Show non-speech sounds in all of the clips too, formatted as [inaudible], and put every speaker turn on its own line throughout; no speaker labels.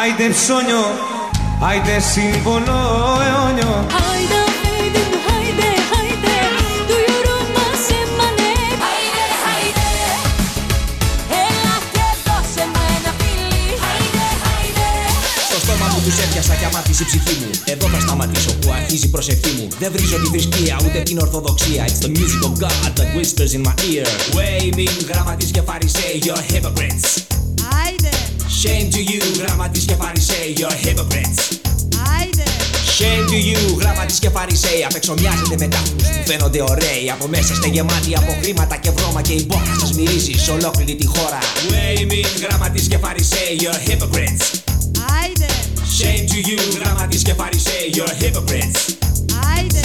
άιντε
ψώνιο, άιντε σύμβολο αιώνιο.
Άιντε άιντε μου άιντε άιντε Του γιουρού μας έμανε. Άιντε άιντε. Έλα και δώσε μου ένα φιλί. Άιντε άιντε.
Στο στόμα μου τους έπιασα και αμάτισε η ψυχή μου. Εδώ θα σταματήσω που αρχίζει η προσευχή μου. Δεν βρίζω τη θρησκεία ούτε την ορθοδοξία. It's the music of God that whispers in my ear. Waving γραμματείς και φαρισαίοι You're hypocrites.
Άιντε
Shame to you γραμματείς και φαρισαίοι You're hypocrites.
Άιντε
Shame to you, γραμματείς και φαρισαίοι Απεξομοιάζετε με τάφους που φαίνονται ωραίοι. Από μέσα είστε γεμάτοι από χρήματα και βρώμα Και η μπόχα σας μυρίζει σε ολόκληρη τη χώρα. Waving γραμματείς και φαρισαίοι You're hypocrites.
Άιντε
Shame to you, γραμματείς και φαρισαίοι You're hypocrites.
Άιντε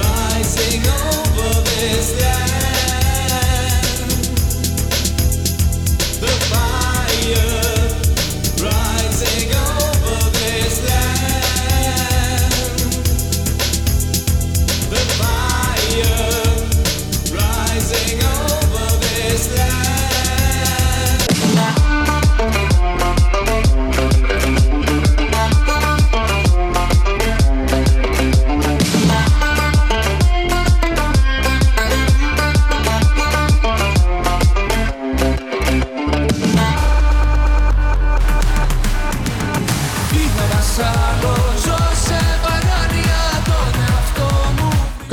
Rising over this land fire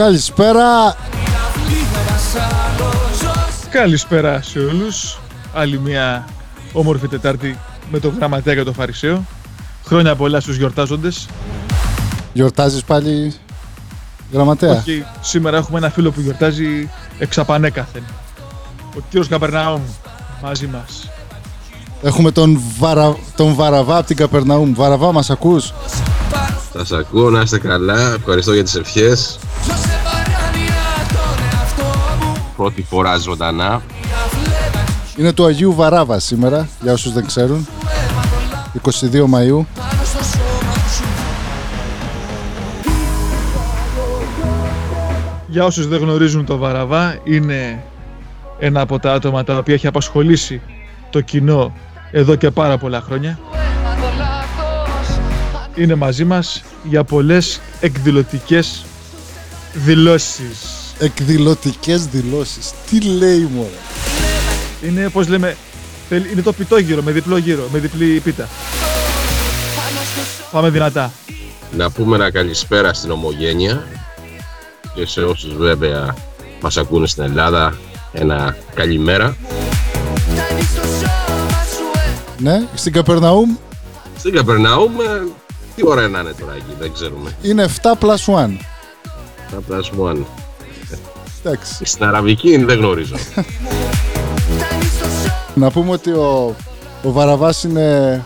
Καλησπέρα.
Καλησπέρα σε όλους. Άλλη μια όμορφη Τετάρτη με το γραμματέα και το Φαρισαίο. Χρόνια πολλά στους γιορτάζοντες.
Γιορτάζεις πάλι γραμματέα;
Και σήμερα έχουμε ένα φίλο που γιορτάζει εξαπανέκαθεν. Ο κύριος Καπερναούμ μαζί μας.
Έχουμε τον, Βαρα... τον Βαραβά από την Καπερναούμ. Βαραβά, μας ακούς;
Σας ακούω, να είστε καλά. Ευχαριστώ για τις ευχές. Πρώτη φορά ζωντανά.
Είναι του Αγίου Βαράβα σήμερα, για όσους δεν ξέρουν. 22 Μαΐου.
Για όσους δεν γνωρίζουν το Βαραβά, είναι ένα από τα άτομα τα οποία έχει απασχολήσει το κοινό εδώ και πάρα πολλά χρόνια. Είναι μαζί μας για πολλές εκδηλωτικές δηλώσεις.
Εκδηλωτικές δηλώσεις. Τι λέει μωρέ.
Είναι, πώς λέμε, θέλει- είναι το πιτόγυρο με διπλό γύρο, με διπλή πίτα. Πάμε δυνατά.
Να πούμε ένα καλησπέρα στην Ομογένεια και σε όσους βέβαια μας ακούνε στην Ελλάδα ένα καλημέρα.
Ναι, στην Καπερναούμ
Στην Καπερναούμ, ε, τι ώρα να είναι τώρα εκεί, δεν ξέρουμε.
είναι 7 plus 1.
Θα πλάσουμε αν.
Εντάξει.
Στην Αραβική δεν γνωρίζω. [laughs]
Να πούμε ότι ο, ο Βαραβάς είναι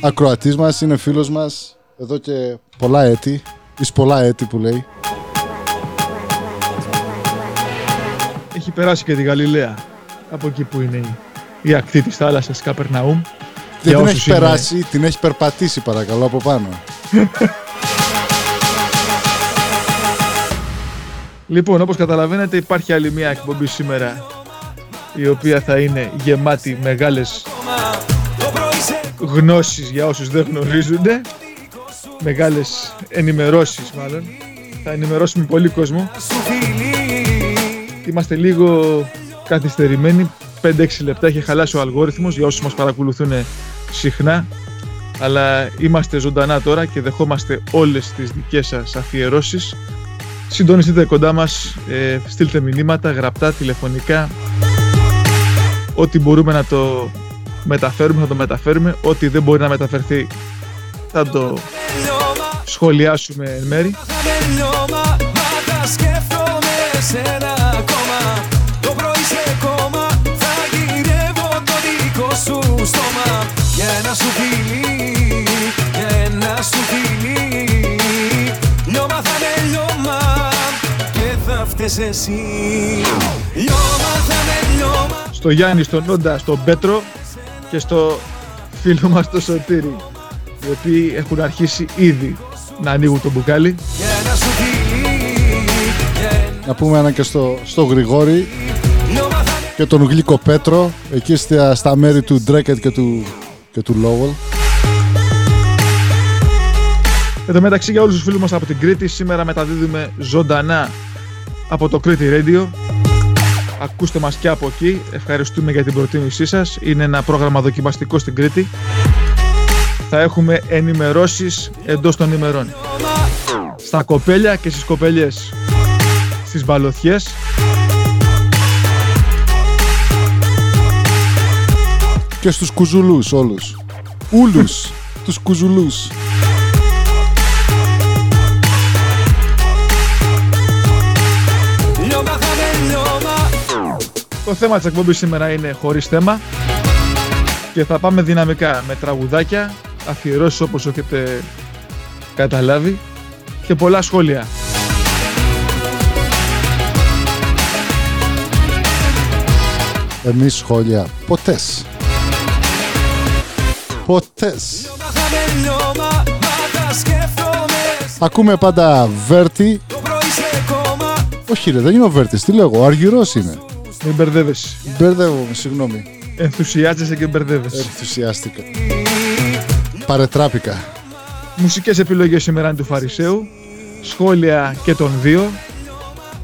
ακροατής μας, είναι φίλος μας εδώ και πολλά έτη. Εις πολλά έτη που λέει.
Έχει περάσει και τη Γαλιλαία, από εκεί που είναι η, η ακτή της θάλασσας Καπερναούμ.
Δεν
Για
την
όσους
έχει
είναι-
περάσει, την έχει περπατήσει παρακαλώ από πάνω. [laughs]
Λοιπόν, όπως καταλαβαίνετε υπάρχει άλλη μια εκπομπή σήμερα η οποία θα είναι γεμάτη μεγάλες γνώσεις για όσους δεν γνωρίζονται. Μεγάλες ενημερώσεις μάλλον. Θα ενημερώσουμε πολύ κόσμο. Είμαστε λίγο καθυστερημένοι. 5-6 λεπτά έχει χαλάσει ο αλγόριθμος για όσους μας παρακολουθούν συχνά. Αλλά είμαστε ζωντανά τώρα και δεχόμαστε όλες τις δικές σας αφιερώσεις Συντονιστείτε κοντά μας, ε, στείλτε μηνύματα, γραπτά, τηλεφωνικά. Ό,τι μπορούμε να το μεταφέρουμε, θα το μεταφέρουμε. Ό,τι δεν μπορεί να μεταφερθεί, θα το σχολιάσουμε εν μέρη.
τελειώμα Μα τα λιώμα Και θα φταίς εσύ. Λιώμα θα είναι λιώμα.
Στο στο Γιάννη, στον Νόντα, στον Πέτρο και στο φίλο μας το Σωτήρι οι οποίοι έχουν αρχίσει ήδη να ανοίγουν το μπουκάλι.
Για ένα σου φιλί Για
Να πούμε ένα και στο, στο Γρηγόρη
ένα μάθανε
και τον Γλίκο Πέτρο εκεί στα, στα μέρη του Ντρέκετ και του, και του Λόβολ.
Εν τω μεταξύ για όλους τους φίλους μας από την Κρήτη σήμερα μεταδίδουμε ζωντανά από το Κρήτη Radio. Ακούστε μας και από εκεί, ευχαριστούμε για την προτίμησή σας. Είναι ένα πρόγραμμα δοκιμαστικό στην Κρήτη. Θα έχουμε ενημερώσεις εντός των ημερών. Στα κοπέλια και στις κοπελιές Στις μπαλωθιές
Και στους κουζουλούς όλους. Ούλους τους κουζουλούς.
Το θέμα της εκπομπής σήμερα είναι χωρίς θέμα και θα πάμε δυναμικά με τραγουδάκια, αφιερώσεις όπως έχετε καταλάβει και πολλά σχόλια.
Εμείς σχόλια. Ποτές. Ποτές.
Λιώμα θα με λιώμα Μα τα σκέφτομαι
Ακούμε πάντα Βέρτη.
Το πρωί σε κόμμα
Όχι ρε, δεν είναι ο Βέρτης, τι λέγω, ο Αργυρός είναι.
Μην μπερδεύεσαι.
Μπερδεύομαι, συγγνώμη.
Ενθουσιάζεσαι και μπερδεύεσαι.
Ενθουσιάστηκα. Παρετράπηκα.
Μουσικές επιλογές σήμερα είναι του Φαρισαίου, σχόλια και των δύο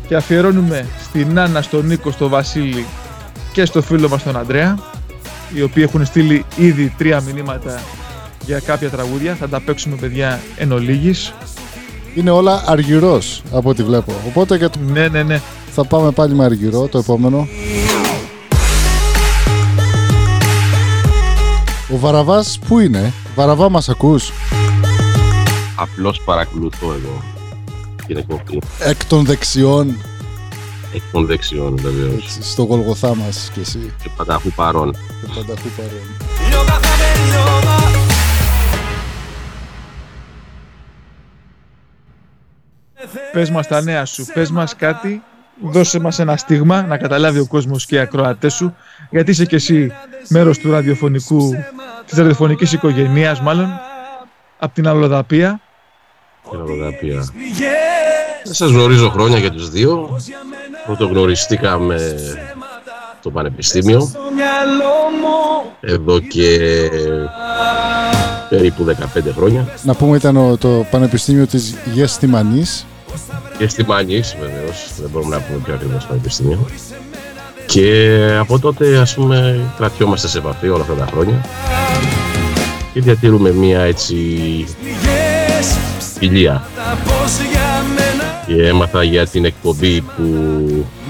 και αφιερώνουμε στην Άννα, στον Νίκο, στον Βασίλη και στο φίλο μας τον Αντρέα οι οποίοι έχουν στείλει ήδη τρία μηνύματα για κάποια τραγούδια. Θα τα παίξουμε παιδιά εν ολίγης.
Είναι όλα αργυρός από ό,τι βλέπω. Οπότε και το-
Ναι, ναι, ναι.
Θα πάμε πάλι με αργυρό το επόμενο. Ο Βαραβάς πού είναι, Βαραβά μας ακούς,
Απλώς παρακολουθώ εγώ την εκπομπή
εκ των δεξιών,
εκ των δεξιών βεβαίως.
έτσι, στο Γολγοθά μας κι εσύ,
Και πανταχού παρών.
και πανταχού παρόν.
Λιώμα θα με λιώμα
Πες μας τα νέα σου, πες μας κάτι, δώσε μας ένα στίγμα να καταλάβει ο κόσμος και οι ακροατές σου, γιατί είσαι και εσύ μέρος του ραδιοφωνικού, της ραδιοφωνικής οικογενείας μάλλον, από την Αλλοδαπία.
Και Ροδαπία. Δεν σας γνωρίζω χρόνια για τους δύο. Πρωτογνωριστήκαμε στο Πανεπιστήμιο εδώ και περίπου 15 χρόνια
Να πούμε ήταν ο- το Πανεπιστήμιο της Γεστημανής,
και στη Μάνης βεβαίως, δεν μπορούμε να πούμε πιο ακριβώς πανεπιστήμιο και από τότε ας πούμε κρατιόμαστε σε επαφή όλα αυτά τα χρόνια. Και διατηρούμε μια έτσι
Πληγές
φιλία.
Τα πως για μένα
και έμαθα για την εκπομπή που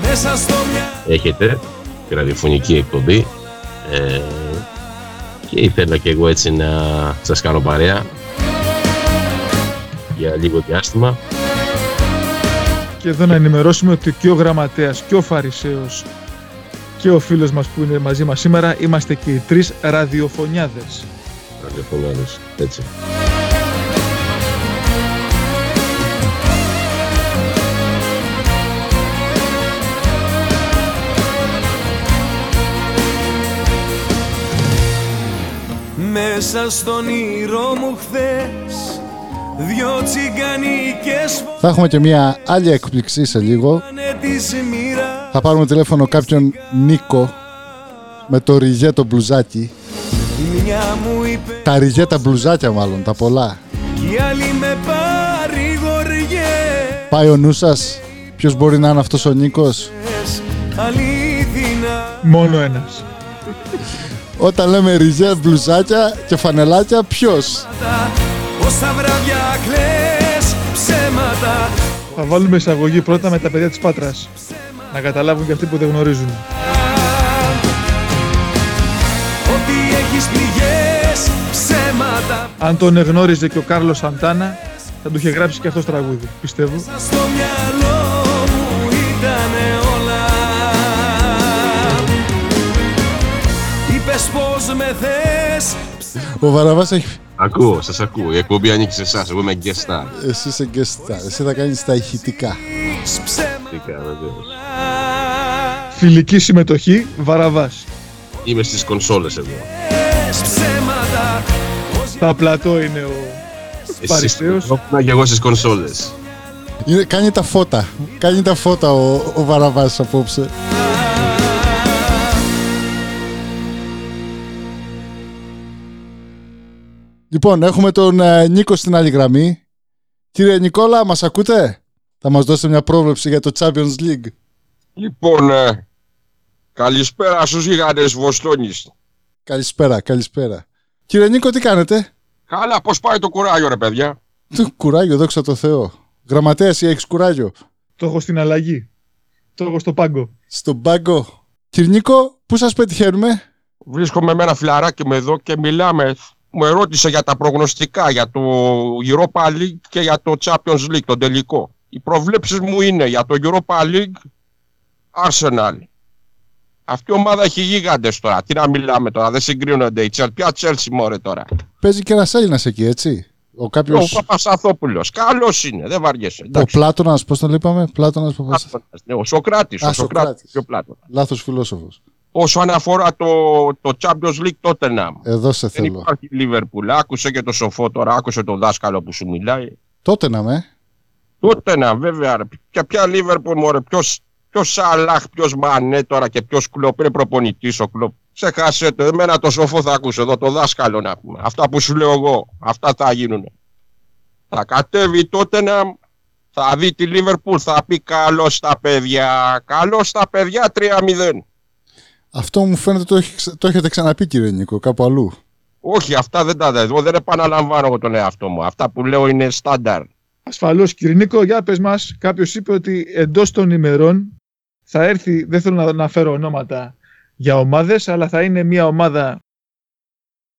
Μέσα στο μυαλό
έχετε, τη ραδιοφωνική εκπομπή. Ε, και ήθελα και εγώ έτσι να σας κάνω παρέα για λίγο διάστημα
Και εδώ να ενημερώσουμε ότι και ο γραμματέας και ο Φαρισαίος και ο φίλος μας που είναι μαζί μας σήμερα είμαστε και οι τρεις ραδιοφωνιάδες.
ραδιοφωνιάδες, έτσι.
Μέσα στον ήρω μου χθες Δυο τσιγκανικές
θα έχουμε και μια άλλη έκπληξη σε λίγο,
φωνάνε τη μοίρα
θα πάρουμε τηλέφωνο κάποιον Νίκο με το ριγέ το μπλουζάκι,
Μια μου είπε
τα ριγέ τα μπλουζάκια μάλλον, τα πολλά.
κι η άλλη με παρηγοριές
Πάει ο νους σας, ποιος μπορεί να είναι αυτός ο Νίκος;
Αλήθινα
Μόνο ένας.
Όταν λέμε ριζέ, μπλουζάκια και φανελάκια, ποιος;
Πως τα βράδια κλαις ψέματα
Θα βάλουμε εισαγωγή πρώτα με τα παιδιά της Πάτρας. Να καταλάβουν και αυτοί που δεν γνωρίζουν.
Ότι έχεις πληγές ψέματα
Αν τον εγνώριζε και ο Κάρλος Σαντάνα, θα του είχε γράψει και αυτός τραγούδι, πιστεύω.
Στο μυαλό μου ήτανε όλα Είπες πως με θες
Ο Βαραβάς έχει...
Ακούω, σας ακούω. Η εκπομπή ανήκει σε εσάς, εγώ είμαι guest star.
Εσύ είσαι guest star, εσύ θα κάνεις τα ηχητικά.
ψέματα
Φυσικά, βεβαίως.
Φιλική συμμετοχή, Βαραβάς.
Είμαι στις κονσόλες εδώ.
ψέματα
Τα πλατό είναι ο
Εσύ
Παριστέος.
στην Ευρώπη και εγώ στις κονσόλες.
Είναι, κάνει τα φώτα. Κάνει τα φώτα ο, ο Βαραβάς απόψε. Λοιπόν, έχουμε τον ε, Νίκο στην άλλη γραμμή. Κύριε Νικόλα, μας ακούτε; Θα μας δώσετε μια πρόβλεψη για το Champions League.
Λοιπόν, ε, καλησπέρα στους γίγαντες Βοστόνης.
Καλησπέρα, καλησπέρα. Κύριε Νίκο, τι κάνετε;
Καλά, πώς πάει το κουράγιο ρε παιδιά;
Του κουράγιο, δόξα τω Θεώ. Γραμματέας ή έχεις κουράγιο;
Το έχω στην αλλαγή. Το έχω στο πάγκο.
Στον πάγκο. Κύριε Νίκο, πού σας πετυχαίνουμε;
Βρίσκομαι με ένα φιλαράκι με εδώ και μιλάμε. Μου ερώτησε για τα προγνωστικά, για το Europa League και για το Champions League, τον τελικό. Οι προβλέψεις μου είναι για το Europa League, Arsenal. Αυτή η ομάδα έχει γίγαντες τώρα. Τι να μιλάμε τώρα, δεν συγκρίνονται οι Chelsea. Ποια Chelsea μωρέ τώρα.
Παίζει και ένας Έλληνας εκεί, έτσι. Ο
Ο
κάποιο.
Παπασαθόπουλος. Καλός είναι, δεν βαριέσαι.
Ο
εντάξει.
Πλάτονα, πώς τον είπαμε, Πλάτονα Παπασ...
Πλάτωνας, ναι, Ο Σοκράτης,
Α,
ο Σοκράτης,
Σοκράτης.
πιο Πλάτωνας.
Λάθος φιλόσοφος.
Όσον αφορά το, το Champions League τότε να.
Εδώ σε
Δεν
θέλω.
υπάρχει Liverpool. Άκουσε και το σοφό τώρα, άκουσε τον δάσκαλο που σου μιλάει.
Τότε να με.
Τότε να, βέβαια. Ρε. Και ποια Liverpool, μωρέ, ποιος, ποιος Σαλάχ, ποιος Μανέ τώρα και ποιος Κλοπ, είναι προπονητής ο Κλοπ. Ξεχάσετε, εμένα το σοφό θα ακούσω εδώ, το δάσκαλο να πούμε. Αυτά που σου λέω εγώ, αυτά θα γίνουν. Θα κατέβει τότε να θα δει τη Liverpool, θα πει καλώς τα παιδιά, καλώς τα παιδιά 3-0.
Αυτό μου φαίνεται το, έχει ξε- το έχετε ξαναπεί, κύριε Νίκο, κάπου αλλού.
Όχι, αυτά δεν τα δω. Δεν επαναλαμβάνω εγώ τον εαυτό μου. Αυτά που λέω είναι στάνταρ.
Ασφαλώς, κύριε Νίκο, για πες μας, κάποιος είπε ότι εντός των ημερών θα έρθει, δεν θέλω να αναφέρω ονόματα για ομάδες, αλλά θα είναι μια ομάδα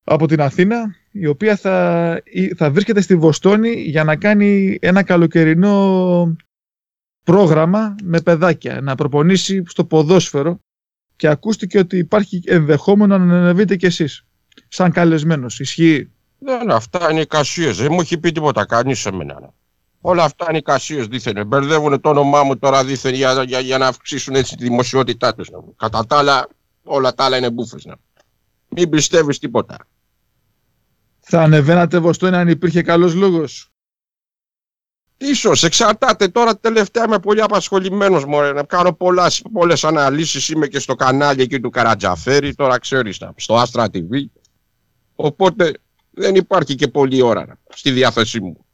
από την Αθήνα η οποία θα, ή- θα βρίσκεται στη Βοστόνη για να κάνει ένα καλοκαιρινό πρόγραμμα με παιδάκια, να προπονήσει στο ποδόσφαιρο και ακούστηκε ότι υπάρχει ενδεχόμενο να ανεβείτε κι εσείς σαν καλεσμένος. Ισχύει;
Δεν, αυτά είναι εικασίε. Δεν μου έχει πει τίποτα κανείς σε μένα. Όλα αυτά είναι εικασίε δίθεν. Μπερδεύουν το όνομά μου τώρα δίθεν για, για, για να αυξήσουν έτσι τη δημοσιότητά τους. Κατά τα άλλα, όλα τα άλλα είναι μπουφε. Μην πιστεύεις τίποτα.
Θα ανεβαίνατε Βοστόνη αν υπήρχε καλός λόγος;
Ίσως εξαρτάται τώρα τελευταία είμαι πολύ απασχολημένος μωρέ, να κάνω πολλάς, πολλές αναλύσεις είμαι και στο κανάλι εκεί του Καρατζαφέρη τώρα ξέρεις να, στο Astra TV οπότε δεν υπάρχει και πολλή ώρα να, στη διάθεσή μου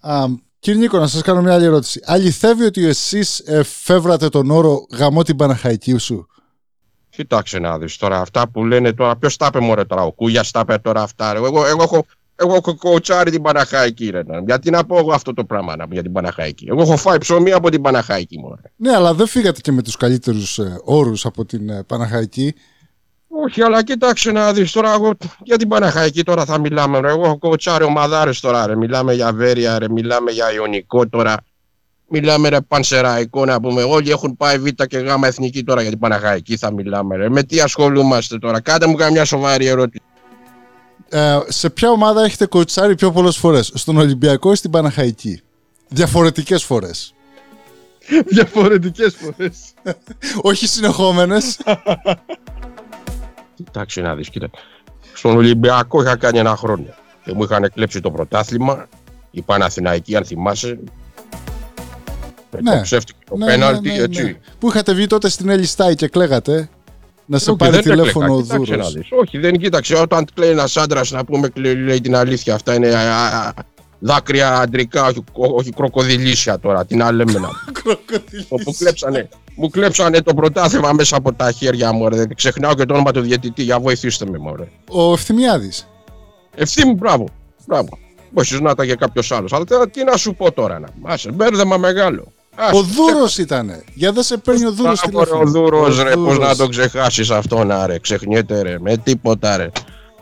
Α, κύριε Νίκο, να σας κάνω μια άλλη ερώτηση. Αληθεύει ότι εσείς ε, φεύγατε τον όρο γαμό την Παναχαϊκή σου.
Κοίταξε να δεις τώρα αυτά που λένε τώρα ποιος τα είπε μωρέ τώρα ο Κούγιας τα είπε τώρα αυτά ρε. εγώ, εγώ, έχω, εγώ έχω κοουτσάρει την Παναχαϊκή ρε, να. γιατί να πω εγώ αυτό το πράγμα να, για την Παναχαϊκή εγώ έχω φάει ψωμί από την Παναχαϊκή μωρέ
Ναι, αλλά δεν φύγατε και με τους καλύτερους ε, όρους από την ε, Παναχαϊκή.
Όχι, αλλά κοίταξε να δεις τώρα εγώ για την Παναχαϊκή τώρα θα μιλάμε. Ρε. Εγώ έχω κοτσάρει ομαδάρες τώρα, ρε. μιλάμε για Βέρεια, ρε. μιλάμε για Ιωνικό τώρα. Μιλάμε ρε Πανσεραϊκό να πούμε. Όλοι έχουν πάει Β και Γ εθνική τώρα για την Παναχαϊκή θα μιλάμε. Ρε. Με τι ασχολούμαστε τώρα. Κάντε μου καμιά σοβαρή ερώτηση.
Ε, σε ποια ομάδα έχετε κοτσάρει πιο πολλές φορές, Στον Ολυμπιακό ή στην Παναχαϊκή; Διαφορετικές φορές. [laughs]
Διαφορετικές φορές. [laughs]
Όχι συνεχόμενες. [laughs]
Κοιτάξτε να δεις, κοίτα. Στον Ολυμπιακό είχα κάνει ένα χρόνο και μου είχαν κλέψει το πρωτάθλημα. Η Παναθηναϊκή, αν θυμάσαι. Με
Ναι.
το ψεύτικο το
Ναι,
πέναλτι,
ναι, ναι,
έτσι.
ναι. Που είχατε βγει τότε στην Ελιστάη και κλαίγατε. Να σε
Όχι,
πάρει
δεν
τηλέφωνο ο
έκλαιγα, κοίταξε
Δούρος.
να δεις. Όχι, δεν κοίταξε. Όταν κλαίει ένας άντρας, να πούμε, κλαίει, λέει την αλήθεια. Αυτά είναι α, α, δάκρυα αντρικά, όχι, όχι κροκοδιλήσια τώρα. Τι να λέμε να. [laughs] Μου κλέψανε, μου κλέψανε το πρωτάθλημα μέσα από τα χέρια μου. Ρε. Ξεχνάω και το όνομα του διαιτητή. Για βοηθήστε με, μωρέ.
Ο Ευθυμιάδης.
Ευθύμη, μπράβο. μπράβο. Όχι να ήταν και κάποιος άλλος. Αλλά τώρα τι να σου πω τώρα. Να. Άσε, μπέρδεμα μεγάλο. Άσε,
Ο Δούρος ήτανε. Για δεν σε παίρνει ο Δούρος
Μπράβο, ρε, Ο Δούρος, ρε, πώς να το ξεχάσεις αυτό, να ρε. Ξεχνιέται, ρε. Με τίποτα, ρε.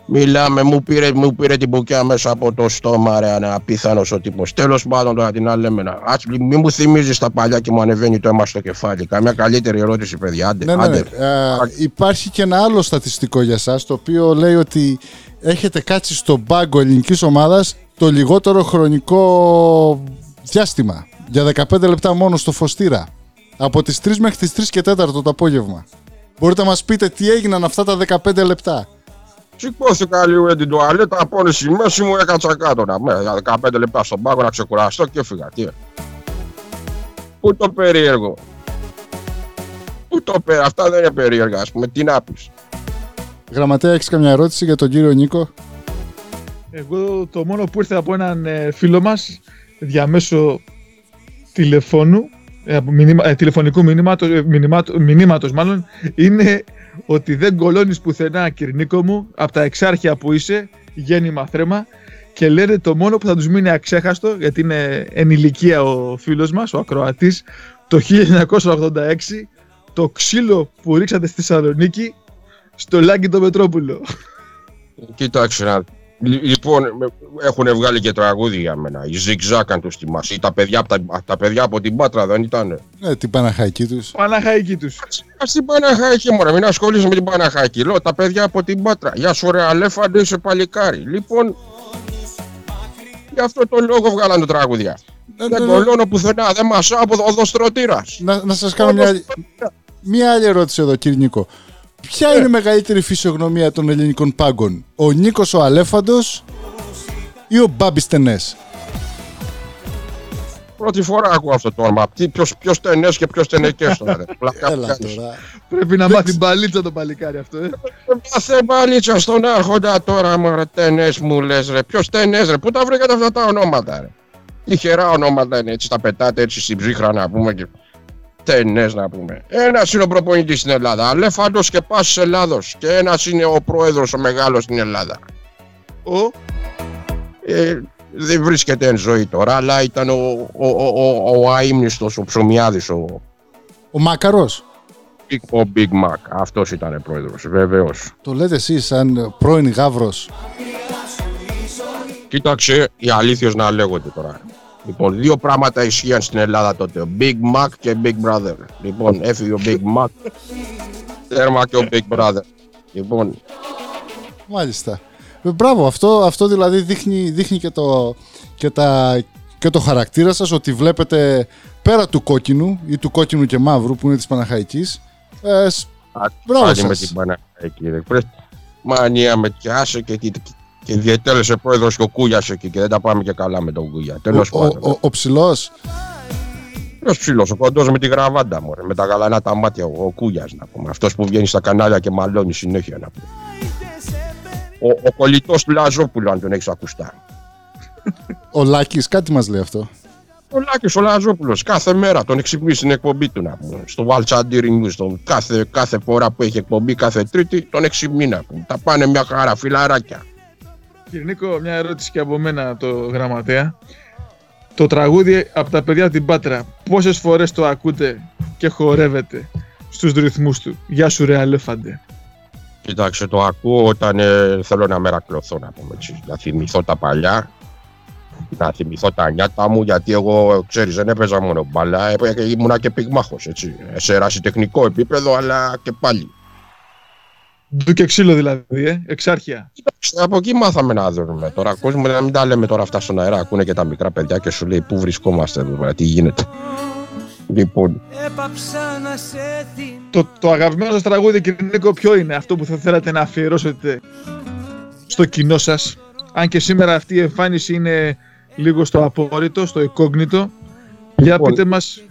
Μιλάμε, μου πήρε, μου πήρε την μπουκιά μέσα από το στόμα, ρε. Αναπίθανο ο τύπος. Τέλος πάντων, τώρα την άλλη λέμε. να- Ας, μη μου θυμίζεις τα παλιά και μου ανεβαίνει το αίμα στο κεφάλι. Καμιά καλύτερη ερώτηση, παιδιά. Άντε,
Ναι, ναι,
άντε.
ναι. Ε, υπάρχει και ένα άλλο στατιστικό για σας το οποίο λέει ότι έχετε κάτσει στον πάγκο ελληνικής ομάδας το λιγότερο χρονικό διάστημα. Για 15 λεπτά μόνο στο Φωστήρα. Από τις 3 μέχρι τις 3 και 4 το απόγευμα. Μπορείτε να μας πείτε τι έγιναν αυτά τα 15 λεπτά.
Σηκώθηκα λίγο για την τουαλέτα, από στη μέση μου έκατσα κάτω να με, για 15 λεπτά στον πάγκο να ξεκουραστώ και έφυγα. Τι. Πού το περίεργο. Πού το περίεργο. Αυτά δεν είναι περίεργα, ας πούμε. Τι να πεις.
Γραμματέα, έχεις καμιά ερώτηση για τον κύριο Νίκο;
Εγώ το μόνο που ήρθε από έναν ε, φίλο μας διαμέσω τηλεφώνου, ε, από μηνύμα- ε, τηλεφωνικού μηνύματος, ε, μηνυμάτο- μηνύματος μάλλον, είναι ότι δεν κολώνεις πουθενά Κυρνίκο μου από τα εξάρχεια που είσαι, γέννημα θρέμα και λένε το μόνο που θα τους μείνει αξέχαστο γιατί είναι ενηλικία ο φίλος μας, ο ακροατής, το 1986 το ξύλο που ρίξατε στη Θεσσαλονίκη στο Λάγκη το Μετρόπουλο.
Κοίταξε να Λι- Λοιπόν, έχουν βγάλει και τραγούδι για μένα. Οι Zigzag, αν τους θυμάσαι. Ή Τα παιδιά, από τα, τα παιδιά από την Πάτρα δεν ήταν.
Ε, την Παναχαϊκή τους.
Παναχαϊκή τους.
Α την Παναχαϊκή, μωρέ, μην ασχολείσαι με την Παναχαϊκή. Λέω τα παιδιά από την Πάτρα. Γεια σου, ρε Αλέφαντο, είσαι παλικάρι. Λοιπόν, γι' αυτό το λόγο βγάλαν το τραγούδια.
Ε,
Δεν
ε,
κολώνω πουθενά, δεν μασάω από οδοστρωτήρα.
Να, να σας κάνω μια, μια άλλη ερώτηση εδώ κύριε Νίκο. Ποια είναι η μεγαλύτερη φυσιογνωμία των ελληνικών πάγκων, ο Νίκος ο Αλέφαντος ή ο Μπάμπης Τενές.
Πρώτη φορά ακούω αυτό το όνομα. Τι, ποιος, ποιος τενές και ποιος τενεκές τώρα. ρε. [laughs] Πλάκα
Έλα
κάνεις.
τώρα.
Πρέπει να μάθει μπαλίτσα το παλικάρι αυτό, ε.
Πάθε μπαλίτσα στον άρχοντα τώρα, μωρέ, τενές μου λες ρε. Ποιος τενές ρε, πού τα βρήκατε αυτά τα ονόματα ρε. Τυχερά ονόματα είναι έτσι, τα πετάτε έτσι στην ψύχρα να πούμε και τενές να πούμε. Ένας είναι ο προπονητής στην Ελλάδα, Αλέφαντος και Πάσης Ελλάδος και ένας είναι ο πρόεδρος ο μεγάλος στην Ελλάδα.
Ο,
Ε, δεν βρίσκεται εν ζωή τώρα, αλλά ήταν ο, ο, ο, ο, ο αείμνηστος, ο ψωμιάδης, ο,
Ο Μάκαρος.
Big- ο Big Mac. Αυτός ήταν πρόεδρος, βεβαίως.
Το λέτε εσείς σαν πρώην γάβρος.
Κοίταξε, οι αλήθειες να λέγονται τώρα. Λοιπόν, δύο πράγματα ισχύαν στην Ελλάδα τότε. Ο Big Mac και Big Brother. Λοιπόν, έφυγε ο Big Mac. Τέρμα και ο Big Brother. Λοιπόν,
Μάλιστα. Ε, Μπράβο, αυτό, αυτό δηλαδή δείχνει, δείχνει και, το, και, τα, και το χαρακτήρα σας ότι βλέπετε πέρα του κόκκινου ή του κόκκινου και μαύρου που είναι της Παναχαϊκής ε, σ- Μπράβο
πάλι με
σας.
την Παναγιακή. ρε. Πρε- Μανία με πιάσε και, και, και διετέλεσε πρόεδρος και ο Κούγιας εκεί και δεν τα πάμε και καλά με τον Κούγια. Τέλος
ο,
πάντων.
ο, ο, ο ψηλός;
Ποιος ψηλός, ο κοντός με τη γραβάντα μου, με τα γαλανά τα μάτια, ο, ο Κούγιας να πούμε. Αυτός που βγαίνει στα κανάλια και μαλώνει συνέχεια να πούμε. Ο, ο κολλητός του Λαζόπουλου, αν τον έχεις ακουστά.
ο Λάκης κάτι μας λέει αυτό
Ο Λάκης ο Λαζόπουλος κάθε μέρα τον εξυπνείς στην εκπομπή του να πούμε. Στο Valchadiri News, τον κάθε, κάθε φορά που έχει εκπομπή, κάθε τρίτη, τον εξυπνεί να πούμε. Τα πάνε μια χαρά, φιλαράκια.
Κύριε Νίκο, μια ερώτηση και από μένα από το γραμματέα. Το τραγούδι από τα παιδιά την Πάτρα, πόσες φορές το ακούτε και χορεύετε στους ρυθμούς του; Γεια σου ρε Αλέφαντε.
Κοιτάξτε, το ακούω όταν ε, θέλω να μερακλωθώ να πούμε έτσι. Να θυμηθώ τα παλιά, να θυμηθώ τα νιάτα μου, γιατί εγώ, ξέρεις, δεν έπαιζα μόνο μπάλα, ε, ε, ήμουνα και πυγμάχος, έτσι. Ε, Σε ερασιτεχνικό επίπεδο, αλλά και πάλι.
Ντου και ξύλο δηλαδή, ε, εξάρχεια.
Κοιτάξτε, Από εκεί μάθαμε να δούμε τώρα. Κόσμο να μην τα λέμε τώρα αυτά στον αέρα. Ακούνε και τα μικρά παιδιά και σου λέει πού βρισκόμαστε εδώ πέρα, τι γίνεται; Λοιπόν,
Έπαψα να σε θυμάμαι
Το, το αγαπημένο σας τραγούδι, κύριε Νίκο, ποιο είναι αυτό που θα θέλατε να αφιερώσετε στο κοινό σας; Αν και σήμερα αυτή η εμφάνιση είναι λίγο στο απόρριτο, στο εκόγνητο. Για
Λοιπόν,
πείτε μας,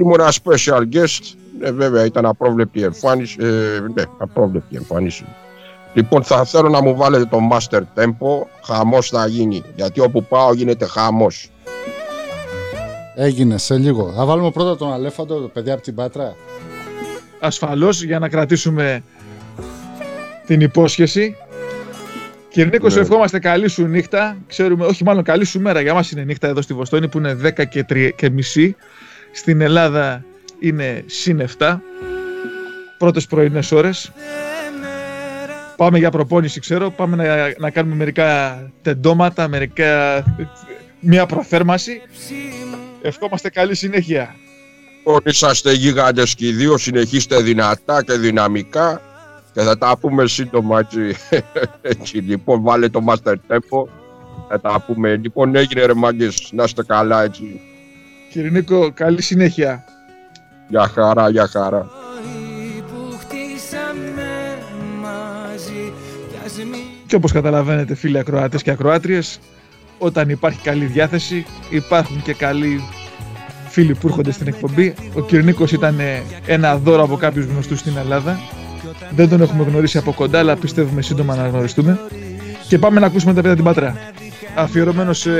ήμουν ένα special guest. Ε, βέβαια ήταν απρόβλεπτη εμφάνιση. Ε, ναι, απρόβλεπτη εμφάνιση. Λοιπόν, θα θέλω να μου βάλετε το Master Tempo. Χαμός θα γίνει. Γιατί όπου πάω γίνεται χαμός.
έγινε σε λίγο θα βάλουμε πρώτα τον Αλέφαντο το παιδί από την Πάτρα
ασφαλώς, για να κρατήσουμε την υπόσχεση. Κύριε Νίκος, σου
Ναι.
ευχόμαστε καλή σου νύχτα. Ξέρουμε, όχι μάλλον καλή σου μέρα. Για μας είναι νύχτα εδώ στη Βοστόνη που είναι 10 και, 3 και μισή. Στην Ελλάδα είναι συν 7. Πρώτες πρωινές ώρες. Πάμε για προπόνηση, ξέρω. Πάμε να, να κάνουμε μερικά τεντώματα, μερικά, μια προθέρμαση. Ευχόμαστε καλή συνέχεια.
Λοιπόν, είσαστε γίγαντες και οι δύο. Συνεχίστε δυνατά και δυναμικά. Και θα τα πούμε σύντομα έτσι. [laughs] έτσι λοιπόν, βάλε το Master Tempo. Θα τα πούμε. Λοιπόν, έγινε ρε μάγκες. Να είστε καλά έτσι.
Κύριε Νίκο, καλή συνέχεια.
Για χαρά, για χαρά.
που χτίσαμε μαζί κι ας μην
Και όπως καταλαβαίνετε φίλοι ακροατές και ακροάτριες, όταν υπάρχει καλή διάθεση, υπάρχουν και καλοί φίλοι που έρχονται στην εκπομπή. Ο Κυρνίκος ήταν ε, ένα δώρο από κάποιους γνωστούς στην Ελλάδα. Δεν τον έχουμε γνωρίσει από κοντά, αλλά πιστεύουμε σύντομα να γνωριστούμε. Και πάμε να ακούσουμε τα παιδιά την Πατρά. Αφιερωμένος σε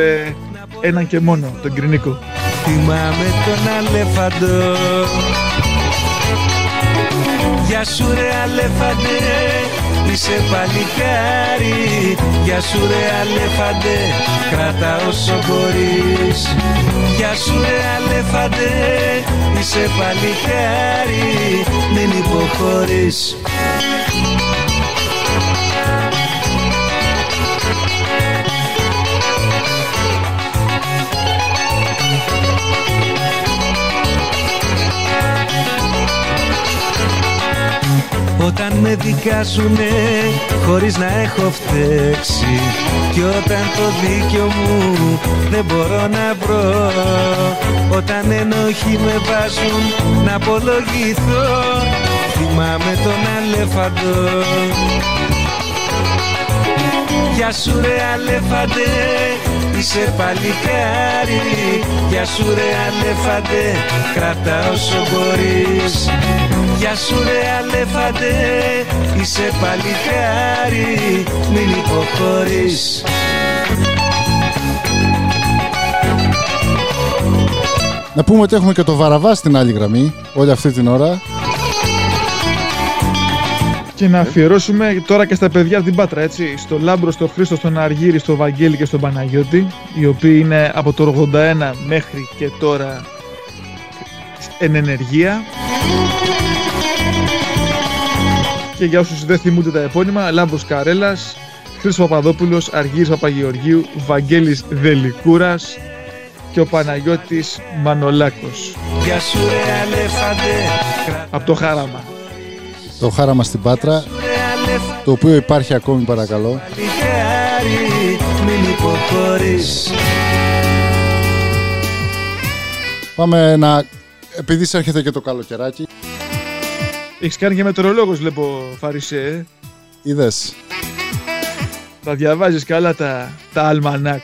έναν και μόνο, τον Κυρνίκο.
Θυμάμαι τον αλεφαντό Γεια σου ρε αλεφαντέ Είσαι παλικάρι. Γεια σου ρε αλεφαντέ Κράτα όσο μπορείς. Γεια σου ρε αλεφαντέ Είσαι παλικάρι. Μην υποχωρείς Όταν με δικάζουνε χωρίς να έχω φταίξει. Κι όταν το δίκιο μου δεν μπορώ να βρω Όταν ενοχοί με βάζουν να απολογηθώ Θυμάμαι τον αλέφαντο. Γεια σου ρε αλέφαντε, είσαι παλικάρι Γεια σου ρε αλέφαντε, κρατά όσο μπορείς Γεια σου ρε Αλέφαντε, είσαι παλικάρι Μην υποχωρείς
Να πούμε ότι έχουμε και το Βαραβά στην άλλη γραμμή όλη αυτή την ώρα.
Και να αφιερώσουμε τώρα και στα παιδιά από την Πάτρα, έτσι. Στο Λάμπρο, στο Χρήστο, στον Αργύρι, στο Βαγγέλη και στον Παναγιώτη, οι οποίοι είναι από το 81 μέχρι και τώρα εν ενεργεία. Και για όσους δεν θυμούνται τα επώνυμα, Λάμπρος Καρέλας, Χρήστος Παπαδόπουλος, Αργύρης Παπαγεωργίου, Βαγγέλης Δελικούρας και ο Παναγιώτης Μανολάκος.
Γεια σου ρε αλέφαντε,
Από το Χάραμα.
Το χάραμα στην Πάτρα,
ρε αλέφαντε
το οποίο υπάρχει ακόμη παρακαλώ.
Παλικάρι, μην υποχωρείς
Πάμε να... Επειδή σε έρχεται και το καλοκαιράκι,
Έχεις κάνει και μετρολόγος, βλέπω, Φαρισέ. ε.
είδες.
Τα διαβάζεις καλά τα, τα αλμανάκ.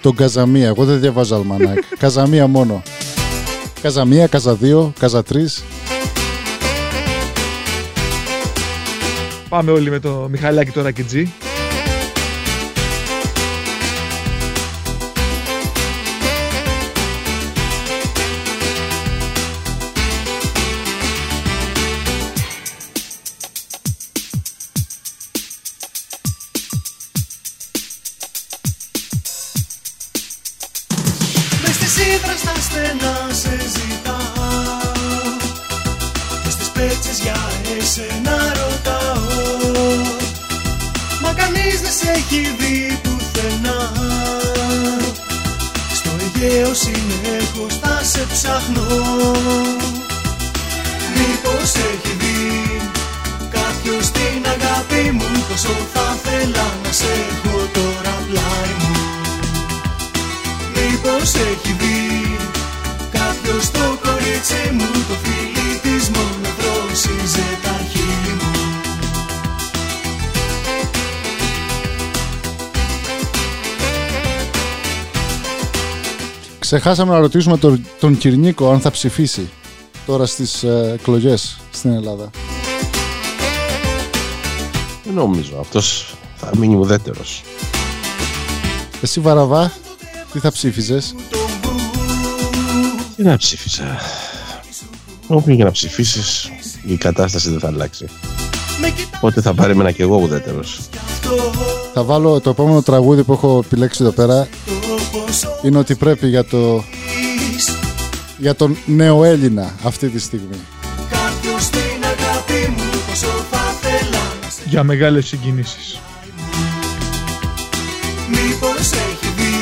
Τον Καζαμία, εγώ δεν διαβάζω αλμανάκ. [laughs] Καζαμία μόνο. Καζαμία, Καζαδίο, Καζατρεις.
Πάμε όλοι με το Μιχαλάκι το Ρακιτζή.
Μες
Ξεχάσαμε να ρωτήσουμε τον, τον Κυρνίκο αν θα ψηφίσει τώρα στις ε, εκλογές στην Ελλάδα.
Δεν νομίζω. Αυτός θα μείνει ουδέτερος.
Εσύ Βαραβά, τι θα ψήφιζες;
Τι να ψήφισα. Όπου και να ψηφίσεις, η κατάσταση δεν θα αλλάξει.
Με κοιτά
Οπότε θα πάρει και εγώ ουδέτερος.
αυτό
Θα βάλω το επόμενο τραγούδι που έχω επιλέξει εδώ πέρα.
Το πόσο
Είναι ότι πρέπει για, το,
είσαι
για τον νεοέλληνα αυτή τη στιγμή.
Κάποιος την αγάπη μου Πόσο θα θέλα να σε
Για μεγάλες συγκινήσεις.
Μήπως έχει δει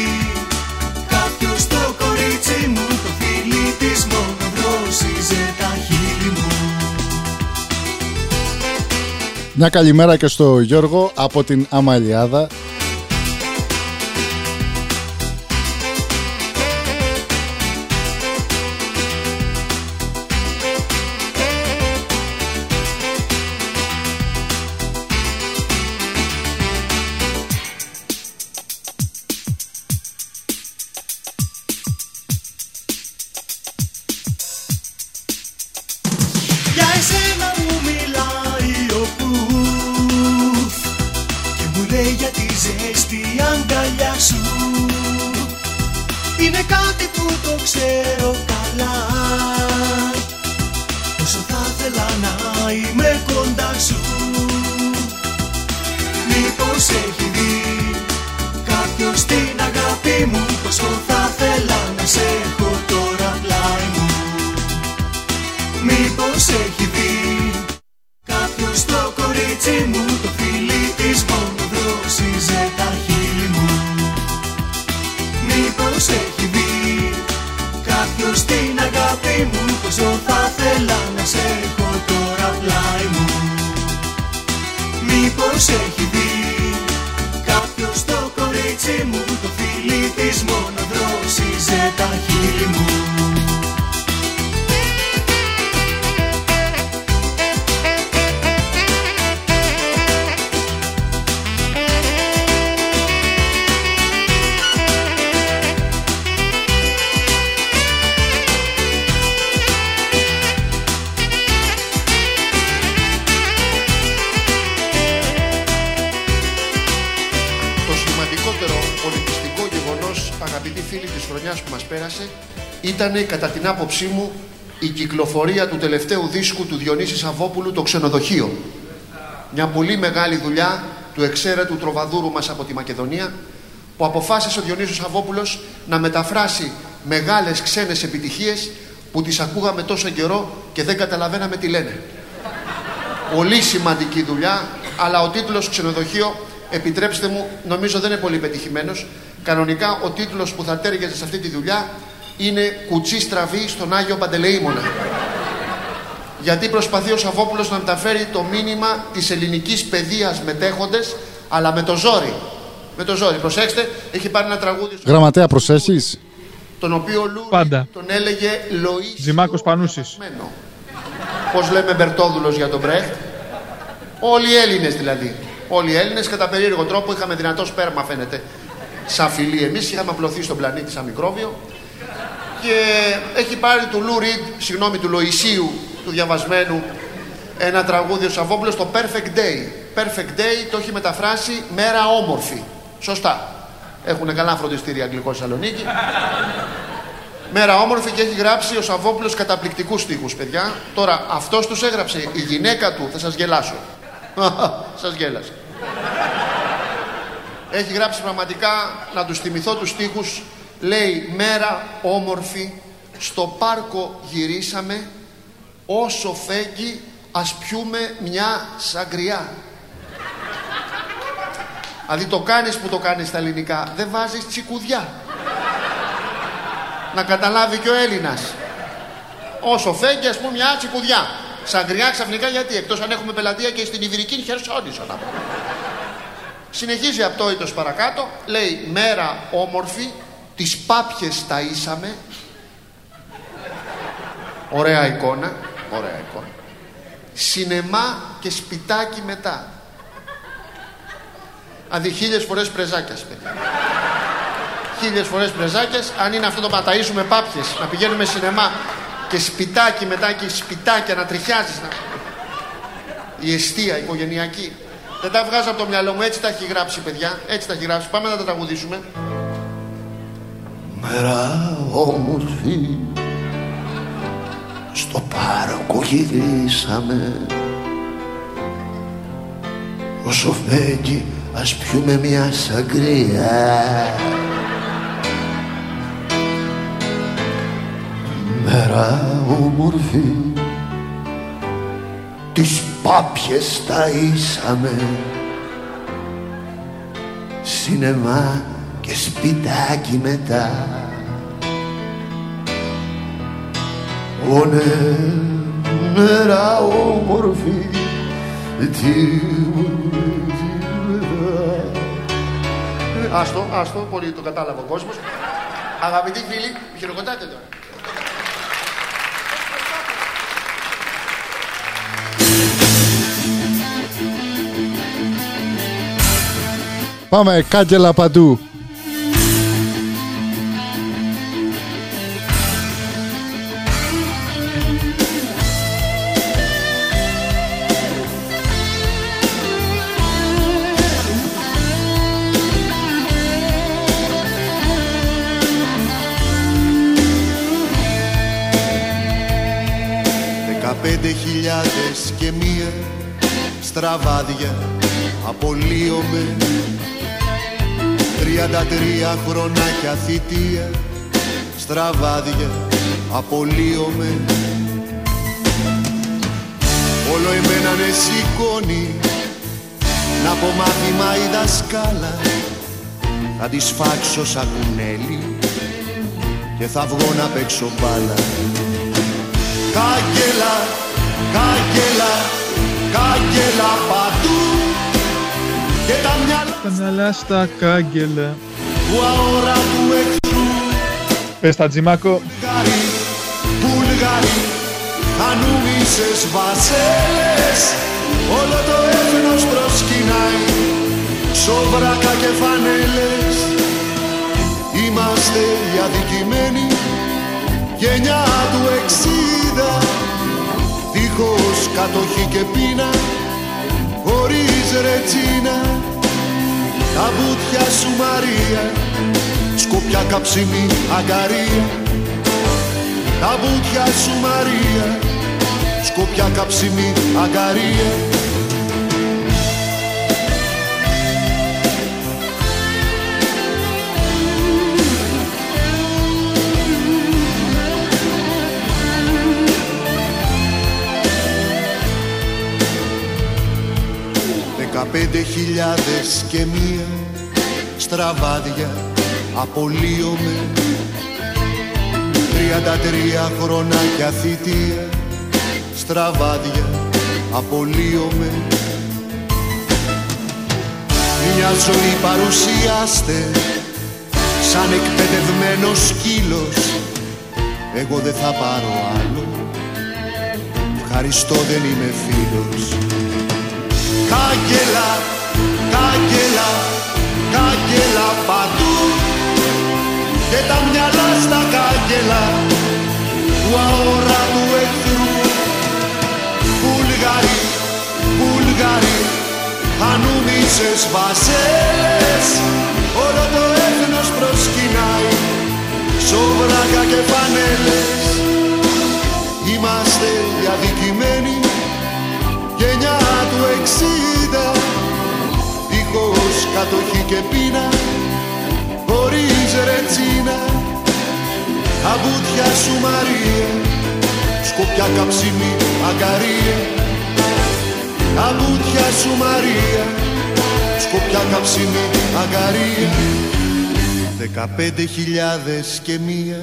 Κάποιος το κορίτσι μου Το φίλι της μόνο δρόσιζε τα χείλη μου
Μια καλημέρα και στο Γιώργο από την Αμαλιάδα.
Άποψή μου η κυκλοφορία του τελευταίου δίσκου του Διονύσης Σαββόπουλου «Το ξενοδοχείο». Μια πολύ μεγάλη δουλειά του εξαίρετου τροβαδούρου μας από τη Μακεδονία που αποφάσισε ο Διονύσιος Σαββόπουλος να μεταφράσει μεγάλες ξένες επιτυχίες που τις ακούγαμε τόσο καιρό και δεν καταλαβαίναμε τι λένε. Πολύ σημαντική δουλειά, αλλά ο τίτλος ξενοδοχείο, επιτρέψτε μου, νομίζω δεν είναι πολύ πετυχημένος. Κανονικά ο τίτλος που θα τέριαζε σε αυτή τη δουλειά είναι «Κουτσί στραβή στον Άγιο Παντελεήμονα». Γιατί προσπαθεί ο Σαββόπουλος να μεταφέρει το μήνυμα της ελληνικής παιδείας μετέχοντες, αλλά με το ζόρι. Με το ζόρι. Προσέξτε, έχει πάρει ένα τραγούδι
Γραμματέα, προσέχεις;
τον οποίο ο Λούρι
Πάντα.
τον έλεγε Λοΐς
Ζημάκος Πανούσης.
Μένο. Πώς λέμε Μπερτόδουλος για τον Μπρέχτ; Όλοι οι Έλληνες δηλαδή. Όλοι οι Έλληνες κατά περίεργο τρόπο είχαμε δυνατό σπέρμα φαίνεται. Σαν φιλή εμείς είχαμε απλωθεί στον πλανήτη σαν μικρόβιο. Και έχει πάρει του Λου Ριντ, συγγνώμη του Λοησίου, του διαβασμένου, ένα τραγούδι ο Σαββόπουλος, το Perfect Day. Perfect Day το έχει μεταφράσει μέρα όμορφη. Σωστά. Έχουν καλά φροντιστήρια αγγλικό στη Θεσσαλονίκη. Μέρα όμορφη και έχει γράψει ο Σαββόπουλος καταπληκτικούς στίχους, παιδιά. Τώρα, αυτός τους έγραψε. Η γυναίκα του, θα σας γελάσω. [laughs] σας γέλασε. Έχει γράψει πραγματικά, να τους θυμηθώ τους στίχους, λέει «Μέρα όμορφη, στο πάρκο γυρίσαμε, όσο φέγγει ας πιούμε μια σαγκριά». Δηλαδή το κάνεις που το κάνεις στα ελληνικά, δεν βάζεις τσικουδιά να καταλάβει και ο Έλληνας. Όσο φέγγει, ας πούμε, μια τσικουδιά. Σαγκριά ξαφνικά γιατί, εκτός αν έχουμε πελατεία και στην Ιβηρική Χερσόνησο να πούμε. Συνεχίζει απτόητος παρακάτω, λέει μέρα όμορφη, τις πάπιες ταΐσαμε. Ωραία εικόνα, ωραία εικόνα. Σινεμά και σπιτάκι μετά. Δηλαδή χίλιες φορές πρεζάκιας, παιδιά χίλιες φορές πρεζάκε. Αν είναι αυτό το παταΐσουμε πάπιες, να πηγαίνουμε σινεμά και σπιτάκι μετά και σπιτάκια να τριχιάζεις. Να... Η αιστεία οικογενειακή. Δεν τα βγάζω από το μυαλό μου, έτσι τα έχει γράψει, παιδιά. Έτσι τα έχει γράψει. Πάμε να τα τραγουδήσουμε.
Μέρα όμορφη στο πάρκο γυρίσαμε Όσο φέγγει ας πιούμε μια σαγκρία Μέρα όμορφη τις πάπιες ταΐσαμε. Σινεμά και σπιτάκι μετά Ω ναι, μέρα όμορφη τι
Άστο, άστο, πολύ το κατάλαβε ο κόσμος. Αγαπητοί φίλοι, χειροκροτάτε τώρα.
Πάμε, κάγκελα παντού.
Δεκαπέντε χιλιάδες και μία στραβάδια απολύομαι. Τριάντα τρία χρονάκια θητεία στραβάδια απολύομαι. Όλο εμένα με σηκώνει να πω μάθημα η δασκάλα. Θα τη σφάξω σαν κουνέλι και θα βγω να παίξω μπάλα Κάγκελα, κάγκελα, κάγκελα παντού. Και τα μυαλά
Τα μυαλά στα κάγκελα.
του αόρατου εχθρού.
Πες τα Τζιμάκο.
Βουλγάρι, Βουλγάρι, ανούμισες βασέλες. Όλο το έθνος προσκυνάει, σοβράκα και φανέλες Είμαστε οι αδικημένοι, γενιά του εξήντα. Δίχως κατοχή και πείνα, χωρίς ρετσίνα. Τα μπουτια σου Μαρία, σκοπιά καψιμή αγκαρία. Τα μπουτια σου Μαρία Σκοπιά καψιμή αγκαρία Δεκαπέντε χιλιάδες και μία στραβάδια απολύομαι. Τριάντα τρία χρονάκια θητεία στραβάδια απολύομαι. Μια ζωή παρουσιάστε σαν εκπαιδευμένος σκύλος. Εγώ δεν θα πάρω άλλο. Ευχαριστώ δεν είμαι φίλος Κάγκελα, κάγκελα, κάγκελα παντού. Και τα μυαλά στα κάγκελα του αόρατου εχθρού. Βουλγαρί, Βουλγαρί, ανούμισες βασέλες. Όλο το έθνος προσκυνάει σοβράκα και φανέλες. Είμαστε οι αδικημένοι γενιά του εξήντα. Δίχως κατοχή και πείνα χωρίς ρετσίνα. Τα μπουτια σου Μαρία σκοπιά καψιμή αγκαρία. Τα μπουτια σου Μαρία σκοπιά καψιμή αγκαρία. Δεκαπέντε χιλιάδες και μία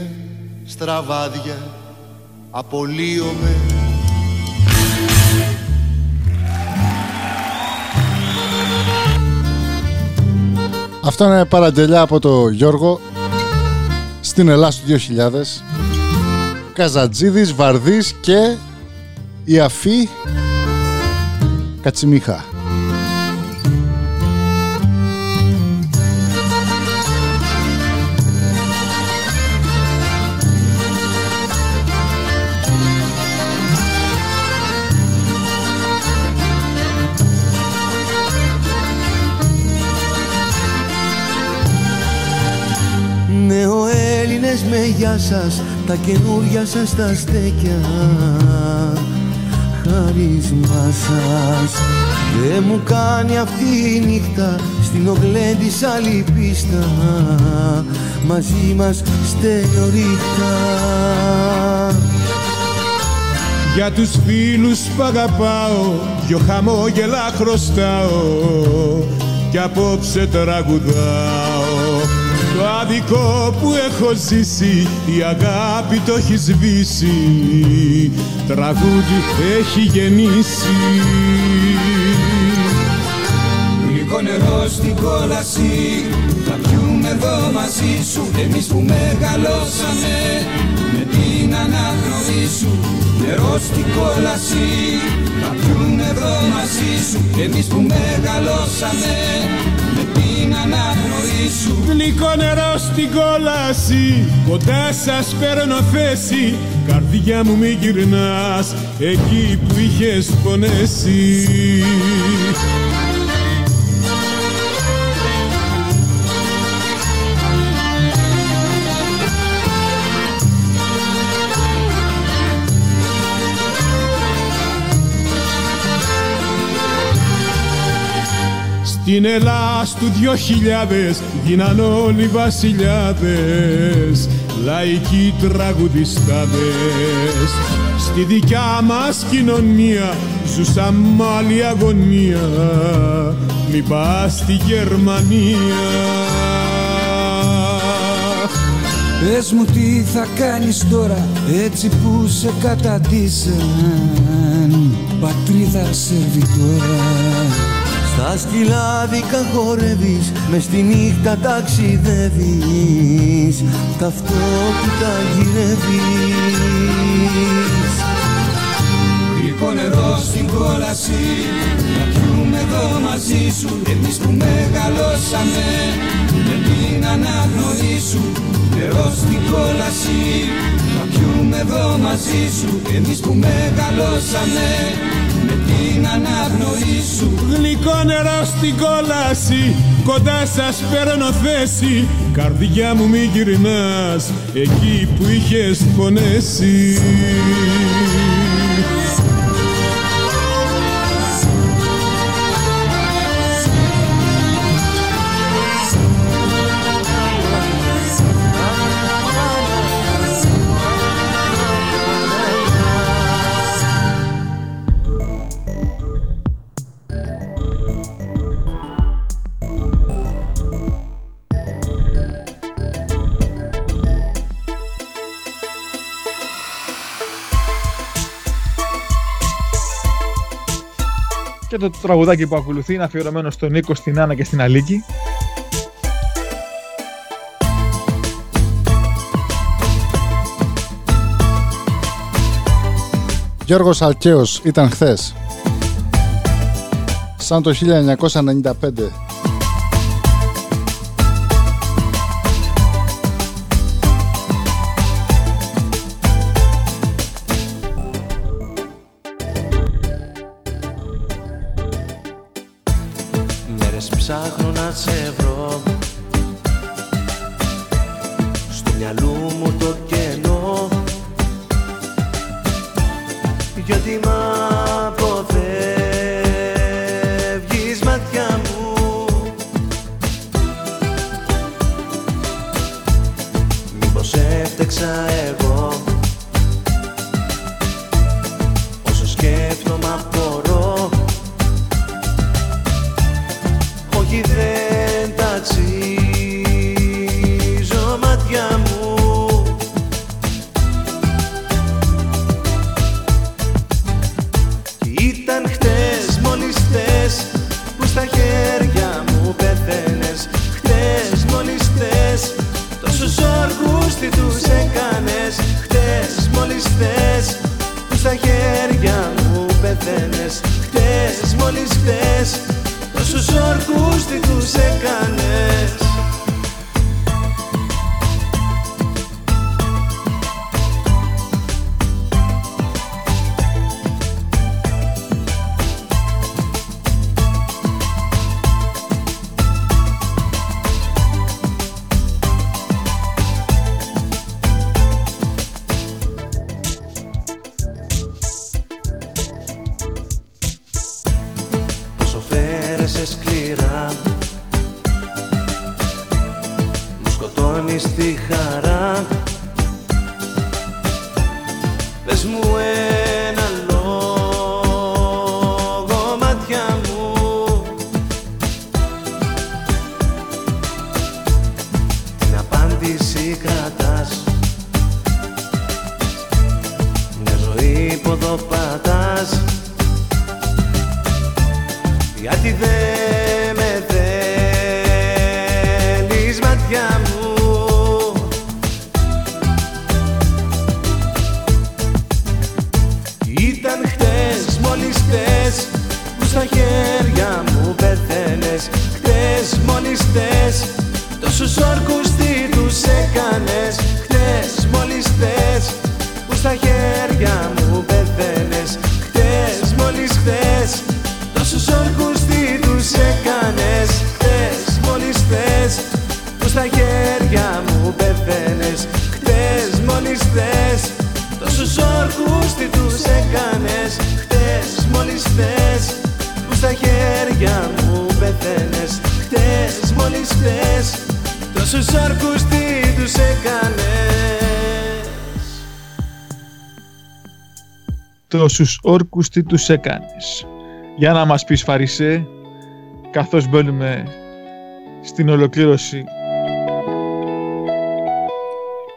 στραβάδια απολύομαι
Αυτό είναι παραγγελιά από το Γιώργο στην Ελλάδα του 2000. Καζατζίδης, Βαρδής και η Αφή Κατσιμίχα.
Νεοέλληνες με γεια σας Τα καινούρια σας τα στέκια. Χάρισμά σας. Δεν μου κάνει αυτή η νύχτα Στην ογλέ της άλλη πίστα. Μαζί μας στενορίχτα
Για τους φίλους που αγαπάω Δυο χαμόγελα χρωστάω. Κι απόψε τραγουδάω. Το άδικο που έχω ζήσει Η αγάπη το έχει σβήσει. Τραγούδι έχει γεννήσει.
Γλυκό νερό στην κόλαση Θα πιούμε εδώ μαζί σου. Εμείς που μεγαλώσαμε Με την αναγνωρί σου. Νερό στην κόλαση Θα πιούμε εδώ μαζί σου. Εμείς που μεγαλώσαμε Με την αναγνωρί σου
Γλυκό νερό στην κόλαση Κοντά σας παίρνω θέση. Καρδιά μου μη γυρνάς Εκεί που είχες πονέσει Στην Ελλάς του δυο χιλιάδες γίναν όλοι βασιλιάδες λαϊκοί τραγουδιστάδες. Στη δικιά μας κοινωνία ζούσαν μ' άλλη αγωνία μη πας στη Γερμανία.
Πες μου τι θα κάνεις τώρα έτσι που σε καταντήσαν. Πατρίδα σερβιτόρα
Στα σκυλάδικα χορεύεις, μες στη νύχτα ταξιδεύεις. Ταυτότητα γυρεύεις.
Γλυκό νερό στην κόλαση Να πιούμε εδώ μαζί σου. Εμείς που μεγαλώσαμε Με την αναγνωρί σου. Νερό στην κόλαση Να πιούμε εδώ μαζί σου. Εμείς που μεγαλώσαμε Με την αναγνωρί σου. Γλυκό νερό στην κόλαση. Κοντά σας παίρνω θέση. Καρδιά μου μη γυρνάς. Εκεί που είχες πονέσει
Και το τραγουδάκι που ακολουθεί είναι αφιερωμένο στον Νίκο, στην Άννα και στην Αλίκη.
Γιώργος Αλκαίος ήταν χθες. Σαν το 1995.
Στα χέρια μου πέθαινες Χτες μόλις χτες τόσους όρκους τι τους έκανες Τόσους όρκους τι τους έκανες.
Για να μας πεις Φαρισέ, καθώς μπαίνουμε στην ολοκλήρωση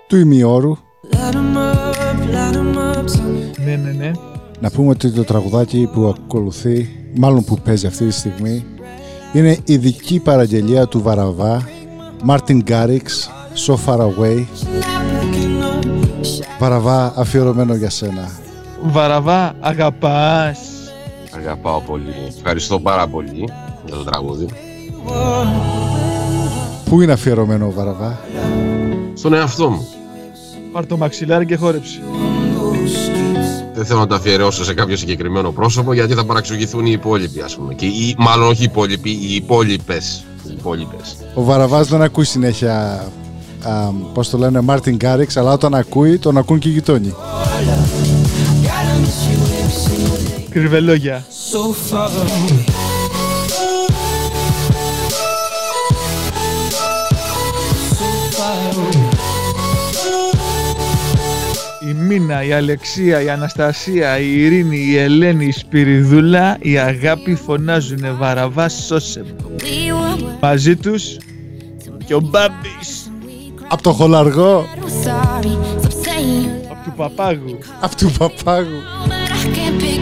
Του ημιώρου.
Ναι, ναι, ναι.
Να πούμε ότι το τραγουδάκι που ακολουθεί, μάλλον που παίζει αυτή τη στιγμή, είναι ειδική παραγγελία του Βαραβά, Μάρτιν Γκάριξ, So Far Away. Βαραβά, αφιερωμένο για σένα.
Βαραβά, αγαπάς.
Αγαπάω πολύ. Ευχαριστώ πάρα πολύ για το τραγούδι.
Πού είναι αφιερωμένο ο Βαραβά;
Στον εαυτό μου.
Πάρ' το μαξιλάρι και χόρεψε.
Δεν θέλω να το αφιερώσω σε κάποιο συγκεκριμένο πρόσωπο γιατί θα παραξηγηθούν οι υπόλοιποι, ας πούμε. Και οι, μάλλον όχι οι υπόλοιποι, οι υπόλοιπες. Οι υπόλοιπες.
Ο Βαραβάς δεν ακούει συνέχεια, α, πώς το λένε, Μάρτιν Γκάριξ, αλλά όταν ακούει, τον ακούν και οι γειτόνι.
Κρυβελόγια.
So far away. So far away.
Η Μίνα, η Αλεξία, η Αναστασία, η Ειρήνη, η Ελένη, η Σπυριδούλα, η Αγάπη φωνάζουνε Βαραβά σώσε με. Μαζί τους και ο Μπάμπης
Απ' το χολαργό,
από του Παπάγου.
απ' του παπάγου.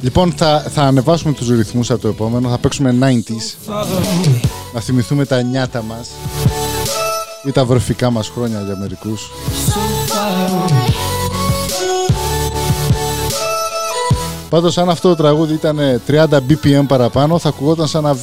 Λοιπόν, θα, θα ανεβάσουμε τους ρυθμούς από το επόμενο, θα παίξουμε 90s, να θυμηθούμε τα νιάτα μας. Ή τα βρεφικά μας χρόνια για μερικούς. Πάντως αν αυτό το τραγούδι ήταν 30 BPM παραπάνω θα ακουγόταν σαν ένα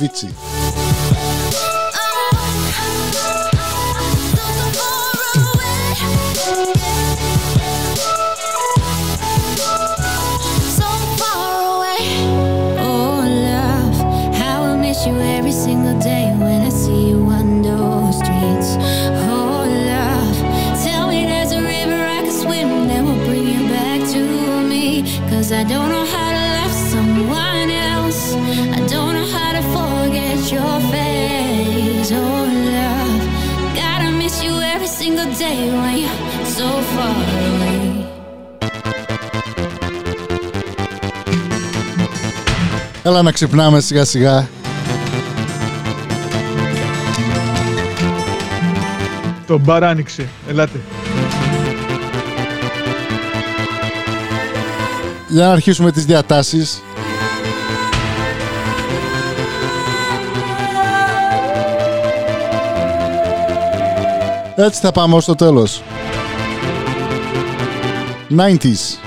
Έλα να ξυπνάμε σιγά σιγά.
Το μπαρ άνοιξε. Ελάτε.
Για να αρχίσουμε τις διατάσεις. Έτσι θα πάμε ως το τέλος. 90s.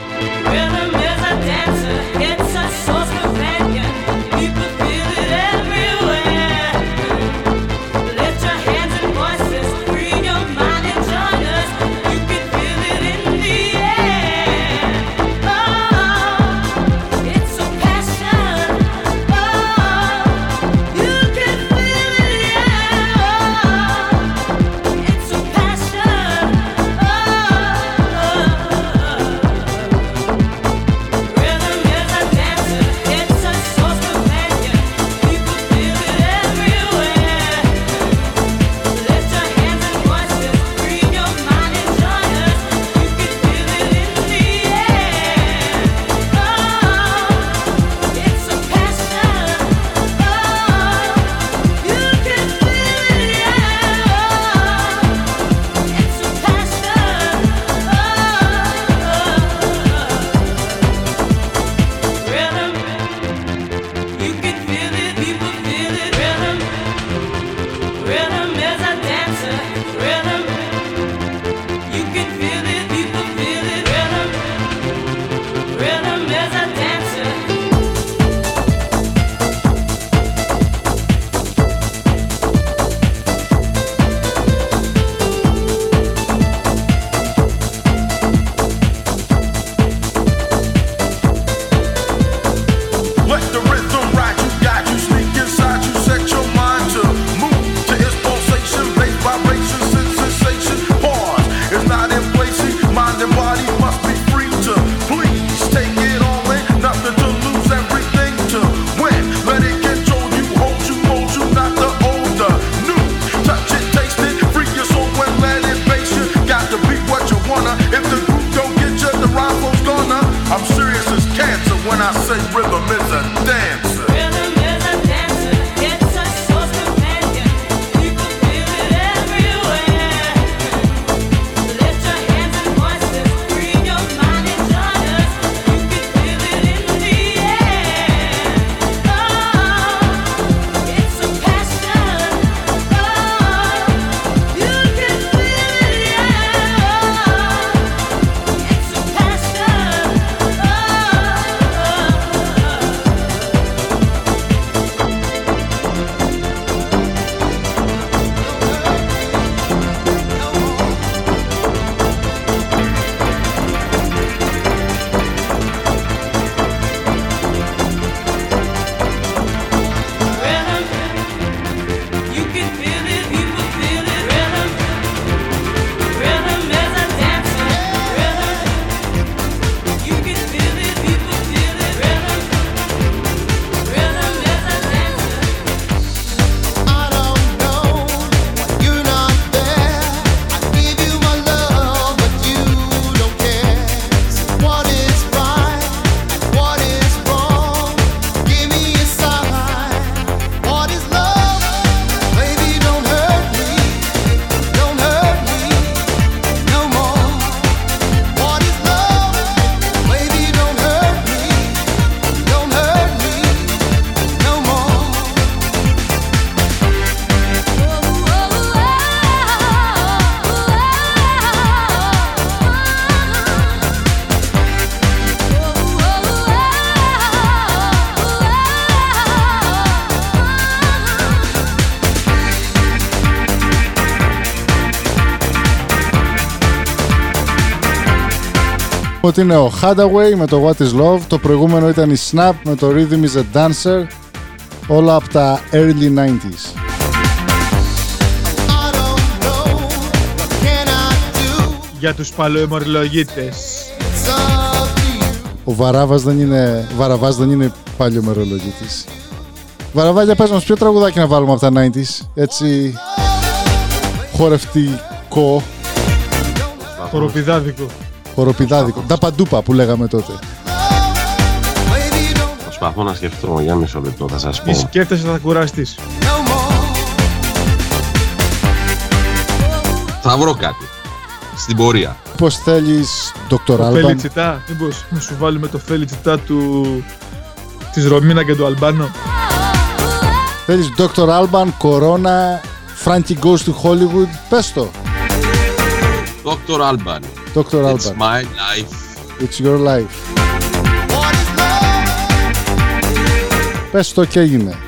πρώτη είναι ο Hadaway με το What is Love. Το προηγούμενο ήταν η Snap με το Rhythm is a Dancer. Όλα από τα early 90s.
για τους παλαιομερολογίτες.
Ο Βαράβας δεν είναι, Βαραβάς δεν είναι παλαιομερολογίτης. Βαραβάλια, πες μας ποιο τραγουδάκι να βάλουμε από τα 90s, έτσι χορευτικό.
Χοροπηδάδικο.
Χοροπηδάδικο. Τα παντούπα που λέγαμε τότε.
Προσπαθώ να σκεφτώ για μισό λεπτό, θα σας πω.
Τι σκέφτεσαι, θα κουραστείς.
Θα βρω κάτι. Στην πορεία.
Πώς θέλεις,
Δόκτωρ
Άλμπαν.
Felicità. Μήπως να σου βάλουμε το felicità του. της Ρομίνα και του Αλμπάνο;
Θέλεις Δόκτωρ Άλμπαν, Corona, Frankie Goes to Hollywood; Πες το.
Δόκτωρ Άλμπαν.
Dr.
It's
Alban.
It's my life.
It's your life. Πες το και έγινε.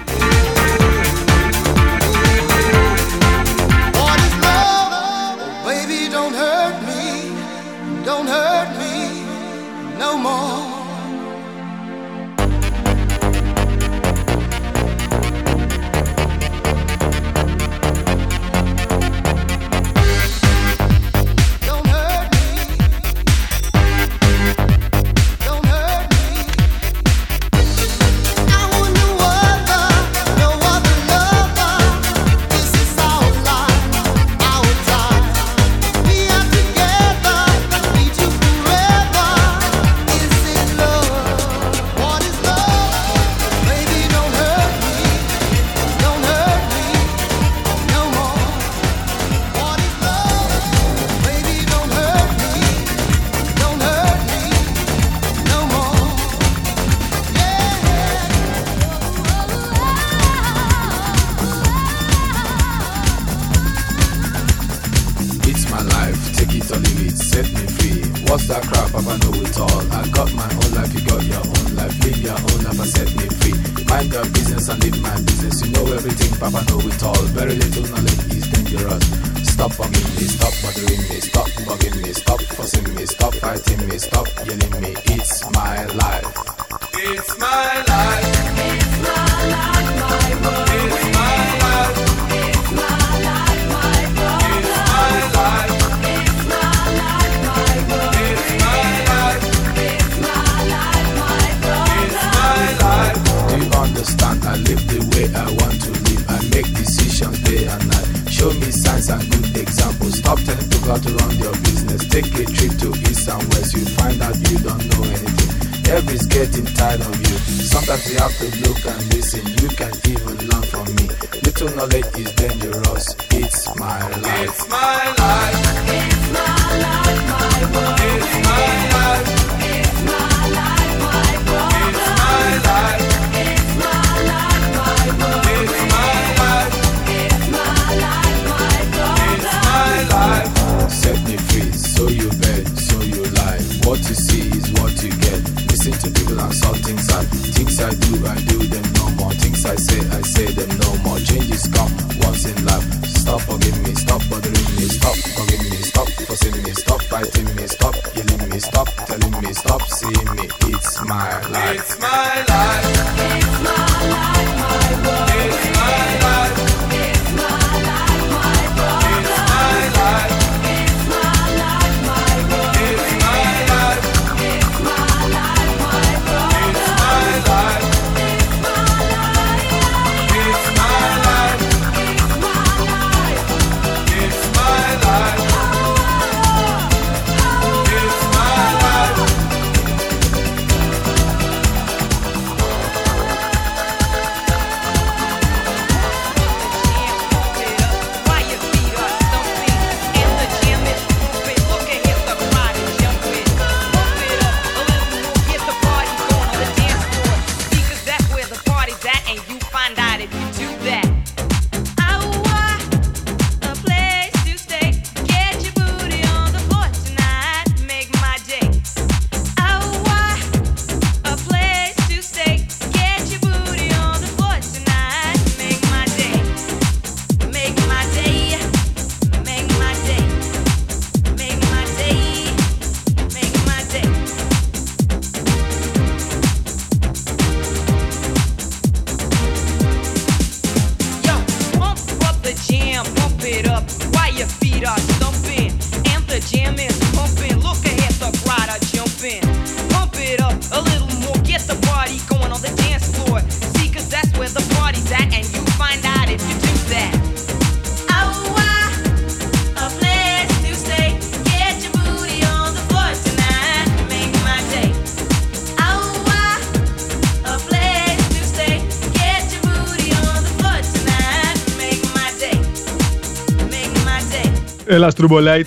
Έλα
Στρουμπολάιτ.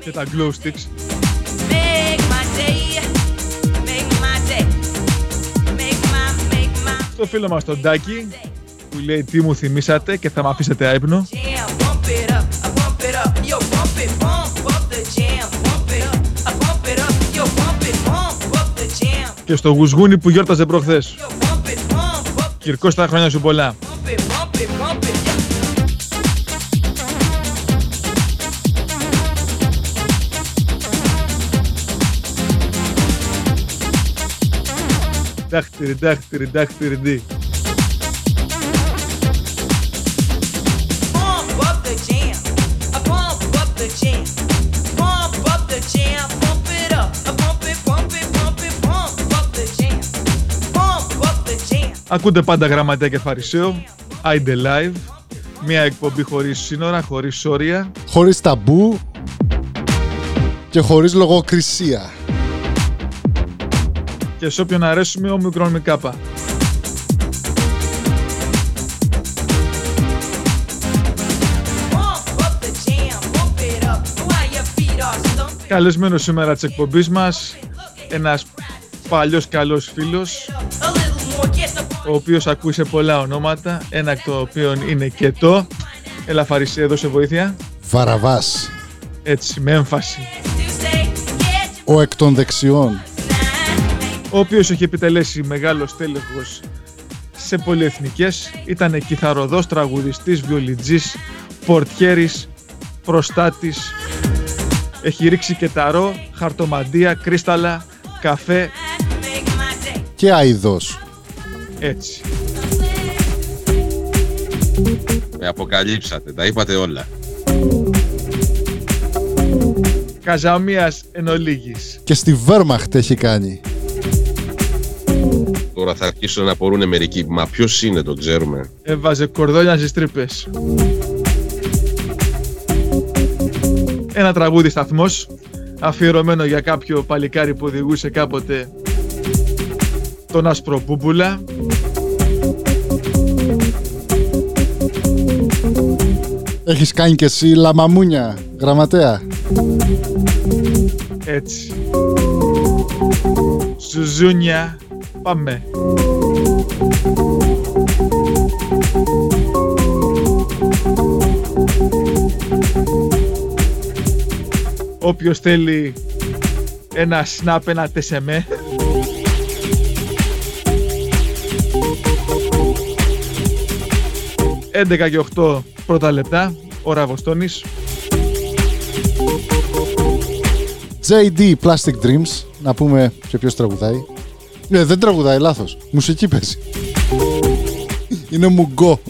Και τα glow sticks. Στο φίλο μας τον Τάκη που λέει τι μου θυμήσατε και θα με αφήσετε άϊπνο. Και στο Γουσγούνι που γιόρταζε προχθές. Κυρκός τα χρόνια σου πολλά. Ακούτε πάντα γραμματέα και φαρισαίο. Άιντε live. Μια εκπομπή χωρίς σύνορα, χωρίς όρια.
χωρίς ταμπού και χωρίς λογοκρισία
και σε όποιον αρέσουμε ο μικρόν με κάπα. Καλεσμένος σήμερα της εκπομπής μας, ένας παλιός καλός φίλος, ο οποίος ακούει πολλά ονόματα, ένα εκ το οποίο είναι και το. Έλα Φαρισί, έδωσε βοήθεια.
Φαραβάς.
Έτσι, με έμφαση.
Ο εκ των δεξιών
ο οποίος έχει επιτελέσει μεγάλος τέλεχος σε πολυεθνικές. Ήταν κιθαροδός, τραγουδιστής βιολιτζής, πορτιέρης, προστάτης. Έχει ρίξει και ταρό χαρτομαντία, κρύσταλλα καφέ.
Και αηδός.
Έτσι.
Με αποκαλύψατε, τα είπατε όλα.
Καζαμίας εν ολίγης.
Και στη Βέρμαχτ έχει κάνει.
Τώρα θα αρχίσουν να απορούν μερικοί. Μα ποιος είναι, το ξέρουμε.
Ε, Έβαζε κορδόνια στις τρύπες. Ένα τραγούδι σταθμός αφιερωμένο για κάποιο παλικάρι που οδηγούσε κάποτε τον άσπρο πούπουλα.
Έχεις κάνει και εσύ λαμαμούνια, γραμματέα;
Έτσι. Σουζούνια, Πάμε. Όποιος θέλει ένα snap, ένα τεσεμέ. «11 και 8 πρώτα λεπτά, ώρα Βοστόνης.
JD Plastic Dreams, να πούμε και ποιος τραγουδάει. Ε, δεν τραγουδάει, λάθος. Μουσική παίζει. Είναι μουγκό.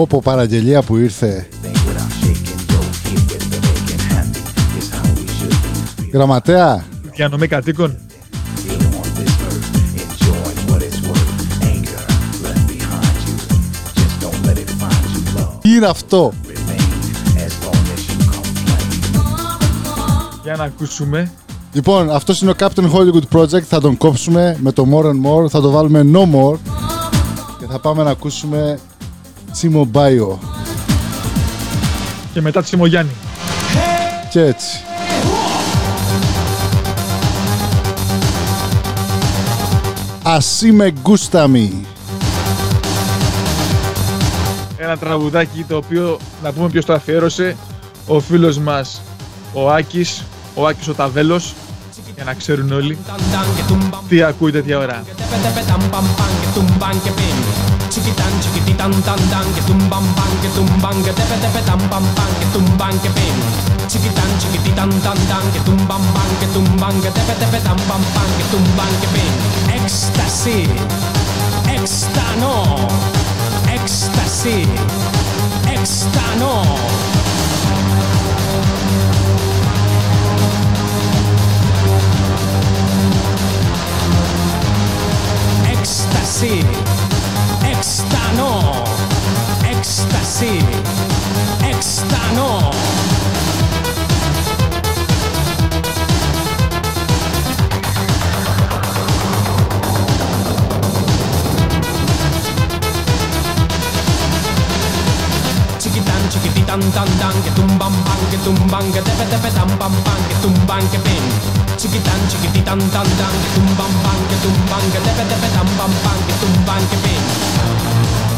Πω πω παραγγελία που ήρθε. Γραμματέα,
Διανομή κατοίκων.
τι είναι αυτό;
Για να ακούσουμε.
Λοιπόν, αυτός είναι ο Captain Hollywood Project. Θα τον κόψουμε με το More and More. Θα το βάλουμε No More. Και θα πάμε να ακούσουμε Simo Bio.
Και μετά τη Σιμογιάννη.
Και έτσι. Ασί με γκούσταμι.
Ένα τραγουδάκι το οποίο να πούμε ποιος το αφιέρωσε. Ο φίλος μας ο Άκης, ο Άκης ο Ταβέλος. Για να ξέρουν όλοι τι ακούει τέτοια ώρα.
chiki tan tan tan tan que tum bam bam que tum bam que tepe tepe tam bam bam que tum bam que pim. Chiki tan tan tan tan que tum bam bam que tum bam que tepe tepe tam bam bam que tum bam que pim. Ecstasy extano ecstasy extano Éxtano. Chiquitan, chiquititan, tan, tan, que tumban, pan, que tumban, que tepe, tepe, tan, pam, pan, que tumban, que pin. Chiquitan, chiquititan, tan, tan, que tumban, pan, que tumban, que tepe, tepe, tan, pam, pan, que tumban, que pin.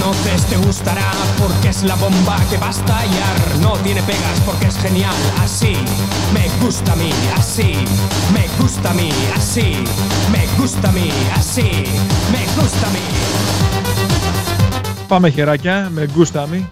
conoces te gustará porque es la bomba que va a estallar. No tiene pegas porque es genial. Así me gusta a mí, así me gusta a mí, así me gusta a mí, así me gusta a mí.
Πάμε χεράκια με γκούσταμι.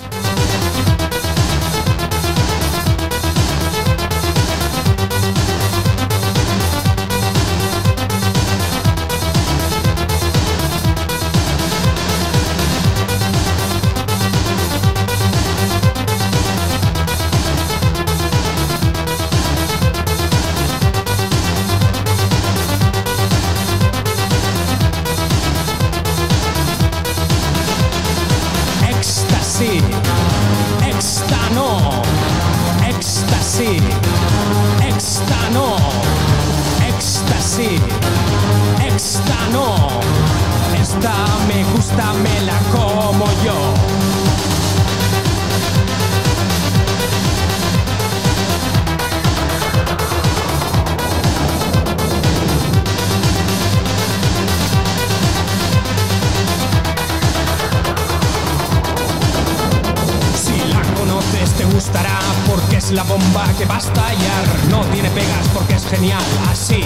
que va a estallar. No tiene pegas porque es genial. Así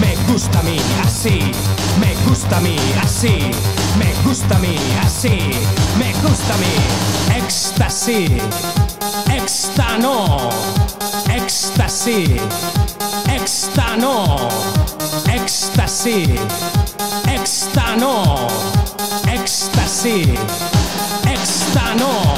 me gusta a mí, así me gusta a mí, así me gusta a mí, así me gusta a mí. Éxtasis, éxtano, éxtasis, éxtano, éxtasis, éxtano, éxtasis, éxtano.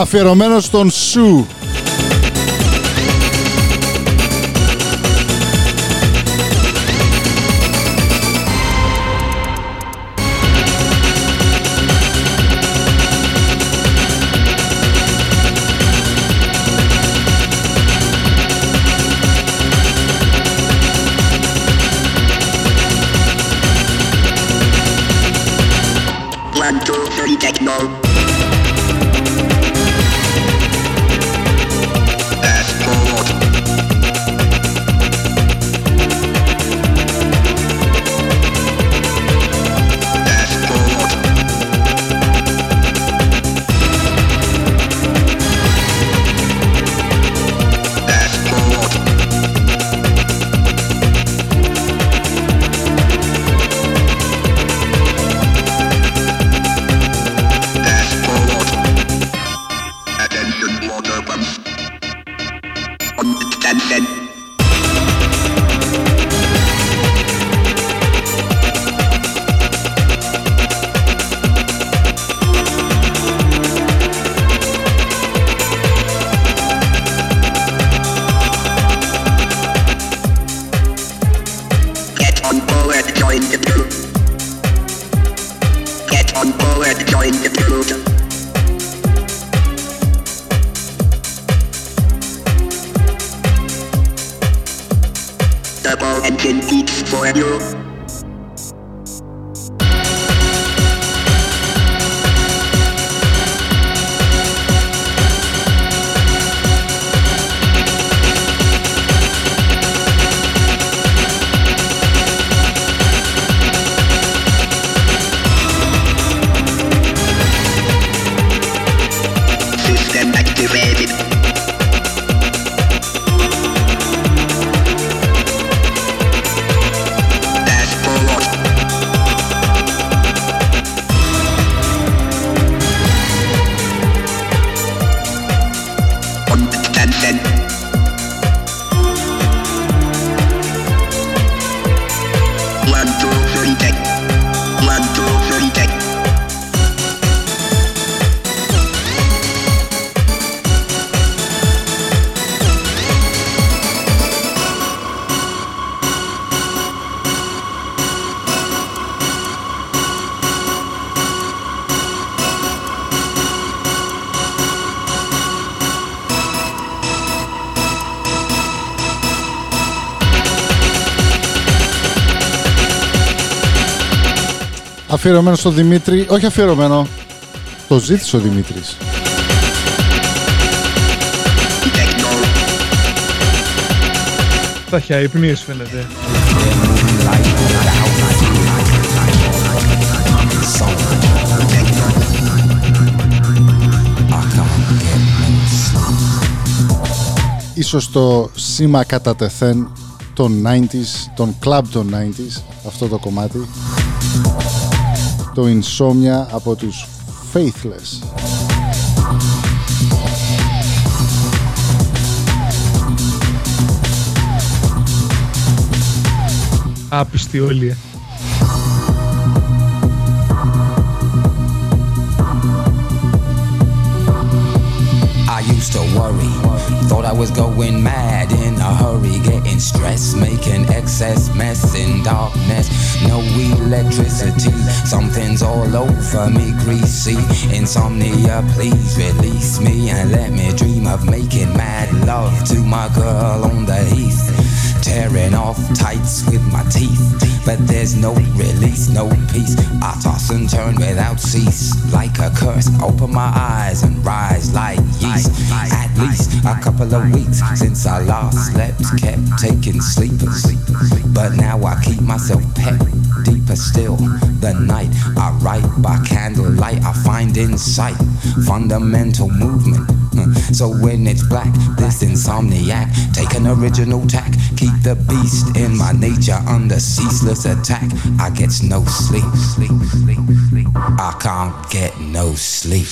Αφιερωμένος στον Σου. Αφιερωμένο στο Δημήτρη, όχι αφιερωμένο. Το ζήτησε ο Δημήτρης.
Θα έχει αϊπνίες φαίνεται.
Ίσως το σήμα κατά τεθέν των 90s, των club των 90s, αυτό το κομμάτι. Το Insomnia από τους Faithless.
Άπιστη όλοι. ε.
I used to worry, thought I was going mad in a hurry, getting stressed, making excess mess in darkness. No electricity, something's all over me, greasy. Insomnia, please release me and let me dream of making mad love to my girl on the heath. Tearing off tights with my teeth, but there's no release, no peace. I toss and turn without cease, like a curse. Open my eyes and rise like yeast. At least a couple of weeks since I last slept, kept taking sleepers. But now I keep myself pet deeper still. The night I write by candlelight, I find insight, fundamental movement. Hmm. So when it's black, this insomniac, take an original tack, keep the beast in my nature under ceaseless attack. I get no sleep. I can't get no sleep.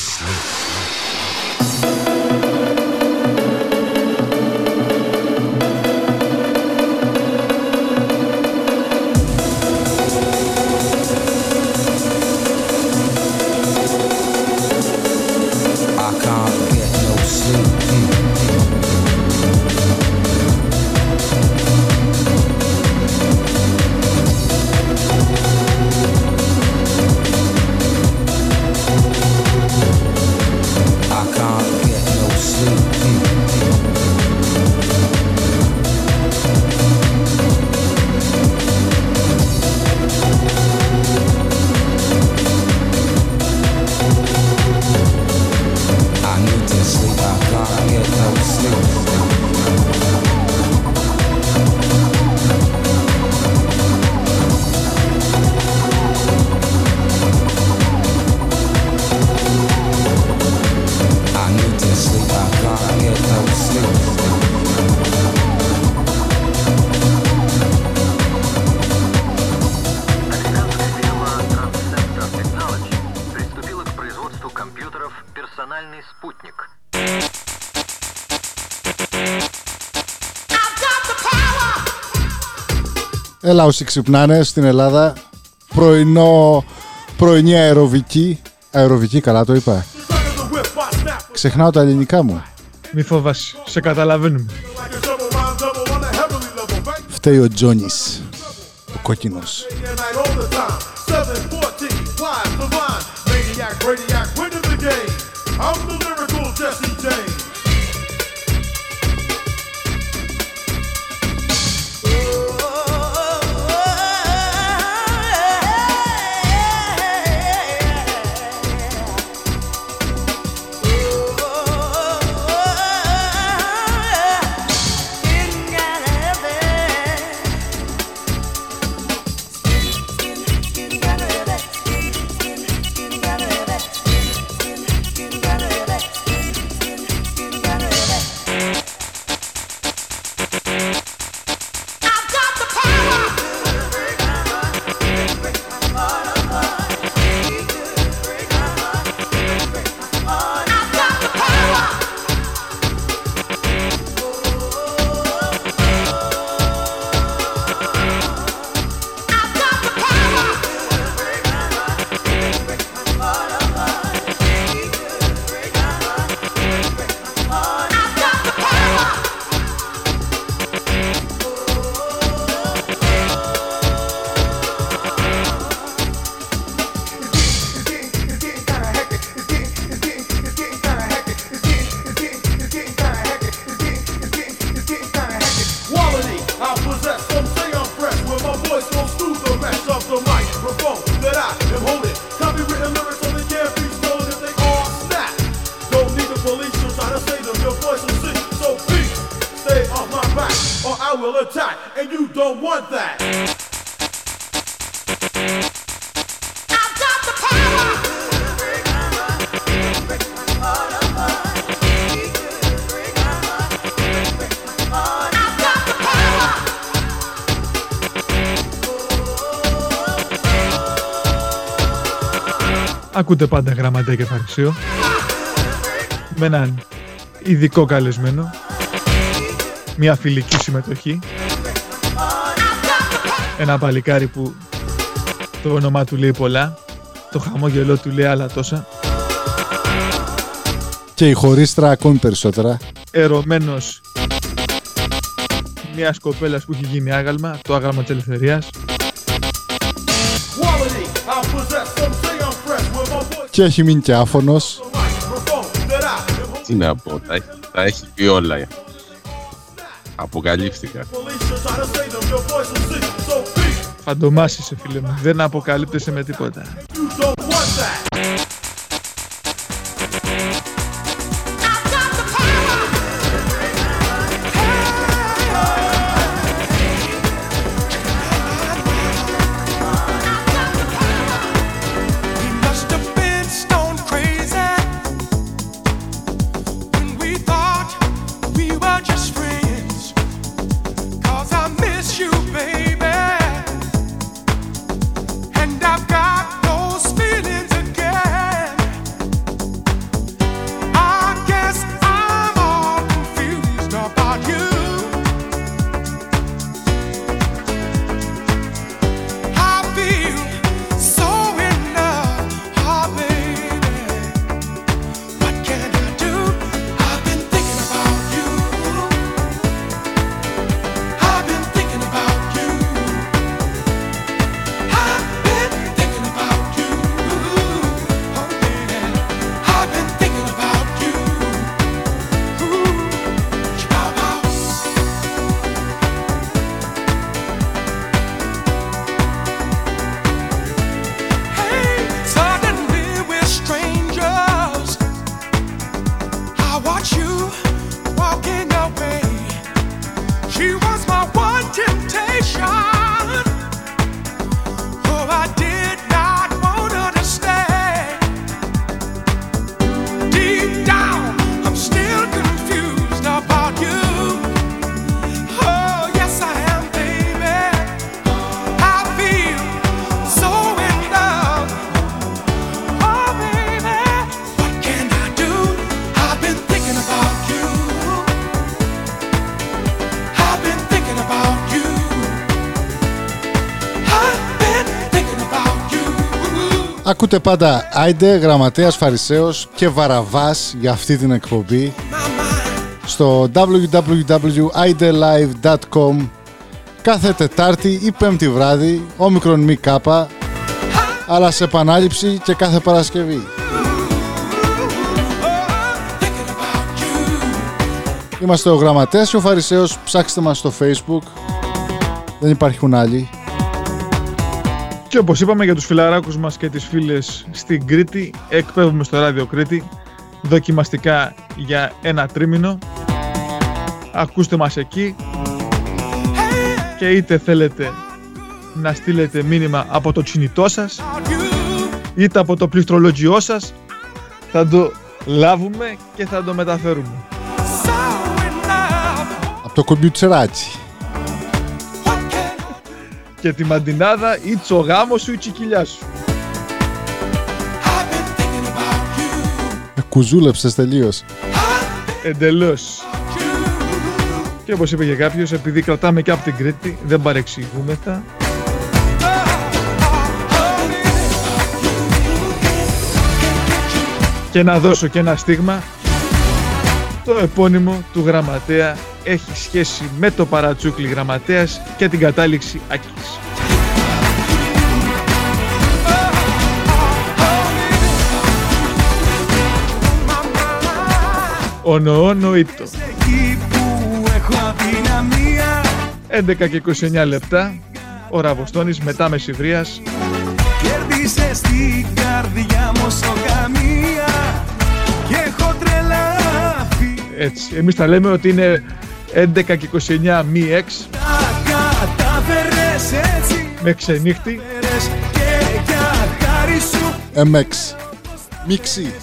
Έλα όσοι ξυπνάνε στην Ελλάδα. Πρωινό, πρωινή αεροβική. Αεροβική, καλά το είπα. Ξεχνάω τα ελληνικά μου.
Μη φοβάσαι, σε καταλαβαίνουμε.
Φταίει ο Τζόνις. Ο κόκκινος.
Ακούτε πάντα γραμματέα και φαρισαίο. Με έναν ειδικό καλεσμένο. Μια φιλική συμμετοχή. Ένα παλικάρι που το όνομά του λέει πολλά. Το χαμόγελό του λέει άλλα τόσα.
Και η χωρίστρα ακόμη περισσότερα.
Ερωμένος μιας κοπέλας που έχει γίνει άγαλμα, το άγαλμα της ελευθερίας.
Και έχει μείνει και άφωνος.
Τι να πω, τα έχει, τα έχει πει όλα. Αποκαλύφθηκα.
Police try to say them, your voice is sick, so peace.
Φαντομάς είσαι φίλε μου, δεν αποκαλύπτεσαι με τίποτα.
Ακούτε πάντα Άιντε, Γραμματέας Φαρισαίος και Βαραβάς για αυτή την εκπομπή στο www.idelive.com κάθε Τετάρτη ή Πέμπτη βράδυ, όμικρον μη κάπα, αλλά σε επανάληψη και κάθε Παρασκευή. Είμαστε ο Γραμματέας και ο Φαρισαίος, ψάξτε μας στο Facebook, δεν υπάρχουν άλλοι.
Και όπως είπαμε για τους φιλαράκους μας και τις φίλες στην Κρήτη, εκπέμπουμε στο ράδιο Κρήτη, δοκιμαστικά για ένα τρίμηνο. Ακούστε μας εκεί και είτε θέλετε να στείλετε μήνυμα από το κινητό σας, είτε από το πληκτρολόγιό σας, θα το λάβουμε και θα το μεταφέρουμε.
Από το κομπιουτσεράκι.
Και τη μαντινάδα ή ο γάμος σου ή η κοιλιά σου.
Με κουζούλεψες τελείως.
Εντελώς. Και όπως είπε και κάποιος, επειδή κρατάμε και από την Κρήτη, δεν παρεξηγούμεθα. Και να δώσω και ένα στίγμα. Το επώνυμο του γραμματέα έχει σχέση με το παρατσούκλι γραμματέας και την κατάληξη Άκης. Ονοόνοητο.
Εκεί που έχω αδυναμία
11 και 29 λεπτά. Ο Ραβοστόνης μετά μεσηβρίας.
Κέρδισες την καρδιά μου όσο καμία Και έχω τρελαθεί
Έτσι. Εμείς τα λέμε ότι είναι
11 και 29 μη 6
Κατάφερες έτσι
με ξενύχτη.
Και για χάρη σου
MX. Μίξι.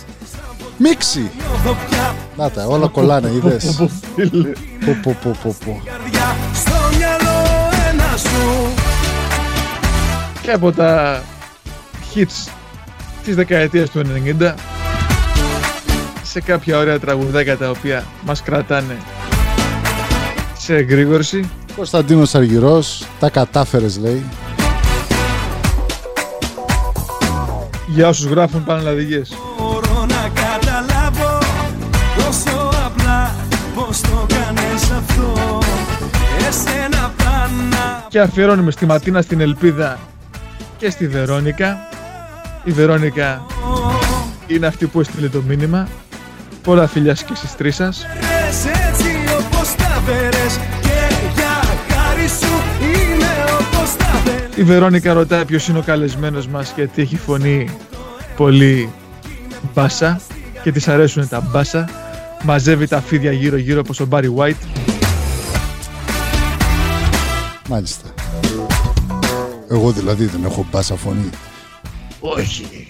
Μίξι.
νιώθω πια
Να τα, όλα κολλάνε, είδες.
Πω, πω, φίλε.
Πω, πω, πω, πω, πω.
καρδιά Στο μυαλό ένα σου
Και από τα hits της δεκαετίας του 90 σε κάποια ωραία τραγουδάκια τα οποία μας κρατάνε σε εγρήγορση
Κωνσταντίνος Αργυρός, τα κατάφερες λέει.
για όσους γράφουν πανελλαδικές.
Μπορώ να καταλάβω τόσο απλά πως το κάνεις αυτό Εσένα πάνω
Και αφιερώνουμε στη Ματίνα στην Ελπίδα και στη Βερόνικα. Η Βερόνικα είναι αυτή που έστειλε το μήνυμα. Πολλά φιλιά και στις τρεις σας.
Έτσι όπως τα φέρες Και για χάρη σου είναι όπως τα φέρες
Η Βερόνικα ρωτάει ποιος είναι ο καλεσμένος μας γιατί έχει φωνή πολύ μπάσα και της αρέσουν τα μπάσα. Μαζεύει τα φίδια γύρω γύρω όπως ο Μπάρι White.
Μάλιστα. Εγώ δηλαδή δεν έχω μπάσα φωνή.
Όχι.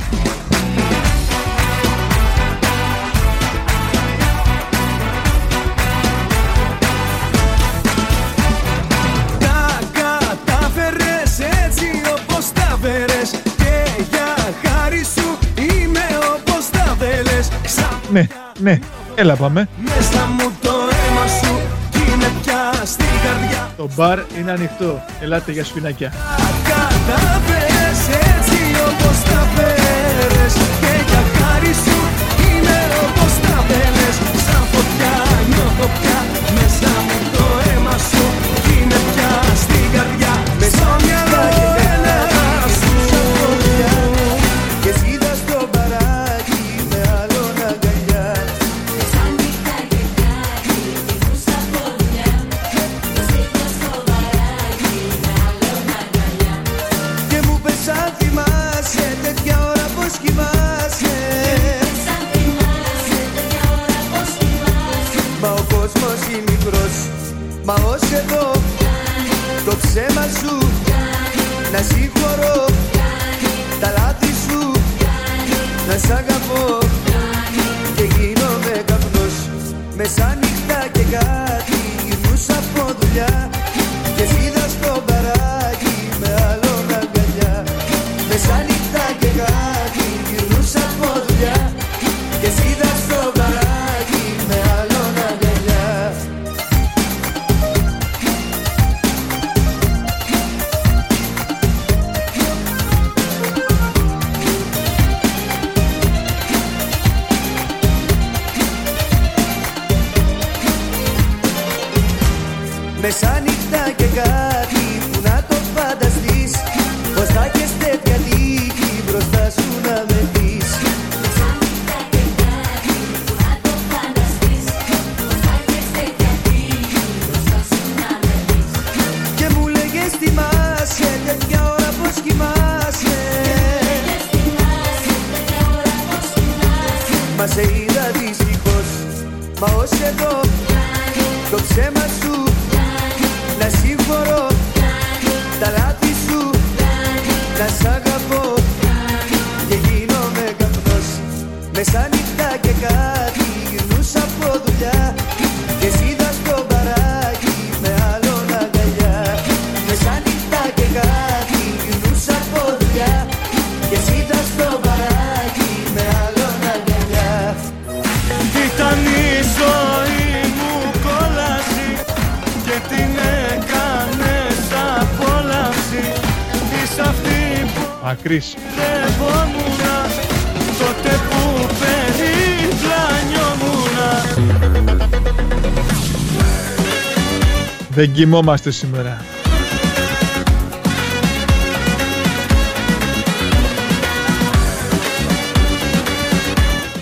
Ναι, ναι, έλα πάμε.
Μέσα μου το αίμα σου κι είναι πια στην καρδιά
Το μπαρ είναι ανοιχτό. Ελάτε για σφινάκια.
Κατάφερες έτσι όπως τα φέρες Και για χάρη σου είναι όπως τα θέλες Σαν φωτιά νιώθω πια μέσα μου το αίμα σου κι είναι πια στην καρδιά Μέσα
Να
Δεν κοιμόμαστε σήμερα.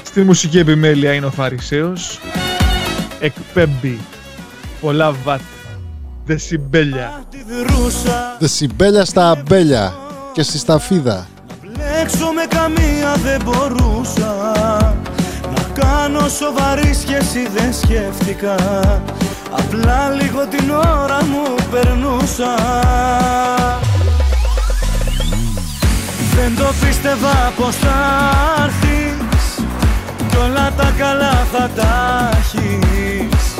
Στη μουσική επιμέλεια είναι ο Φαρισαίος. Εκπέμπει πολλά βατ. Δεσιμπέλια.
Τη δρούσα
Δεσιμπέλια στα αμπέλια και στη σταφίδα.
Λέξω με καμία δεν μπορούσα Να κάνω σοβαρή σχέση δεν σκέφτηκα
Απλά λίγο την ώρα μου περνούσα Δεν το πίστευα πως θα έρθεις Κι όλα τα καλά θα τα έχεις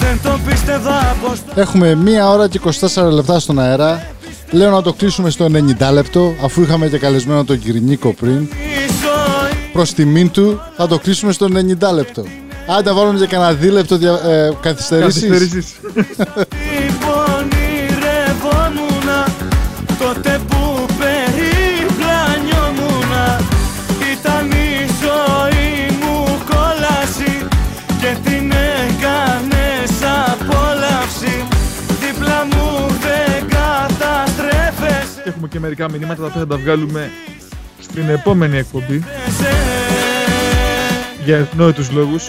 Δεν το πίστευα πως
Έχουμε μία ώρα και 24 λεπτά στον αέρα. Λέω να το κλείσουμε στο 90 λεπτό, αφού είχαμε και καλεσμένο τον Κυρινίκο πριν. Προς τιμήν του θα το κλείσουμε στο 90 λεπτό. Άντε, βάλουμε και κανένα δίλεπτο δια... ε, καθυστερήσεις.
Καθυστερήσεις.
πονηρευόμουνα τότε που περιπλανιόμουνα ήταν η ζωή μου κόλαση και την έκανες απόλαυση δίπλα μου δεν καταστρέφεσαι
Έχουμε και μερικά μηνύματα τα οποία θα τα βγάλουμε στην επόμενη εκπομπή. Για ευνόητους λόγους.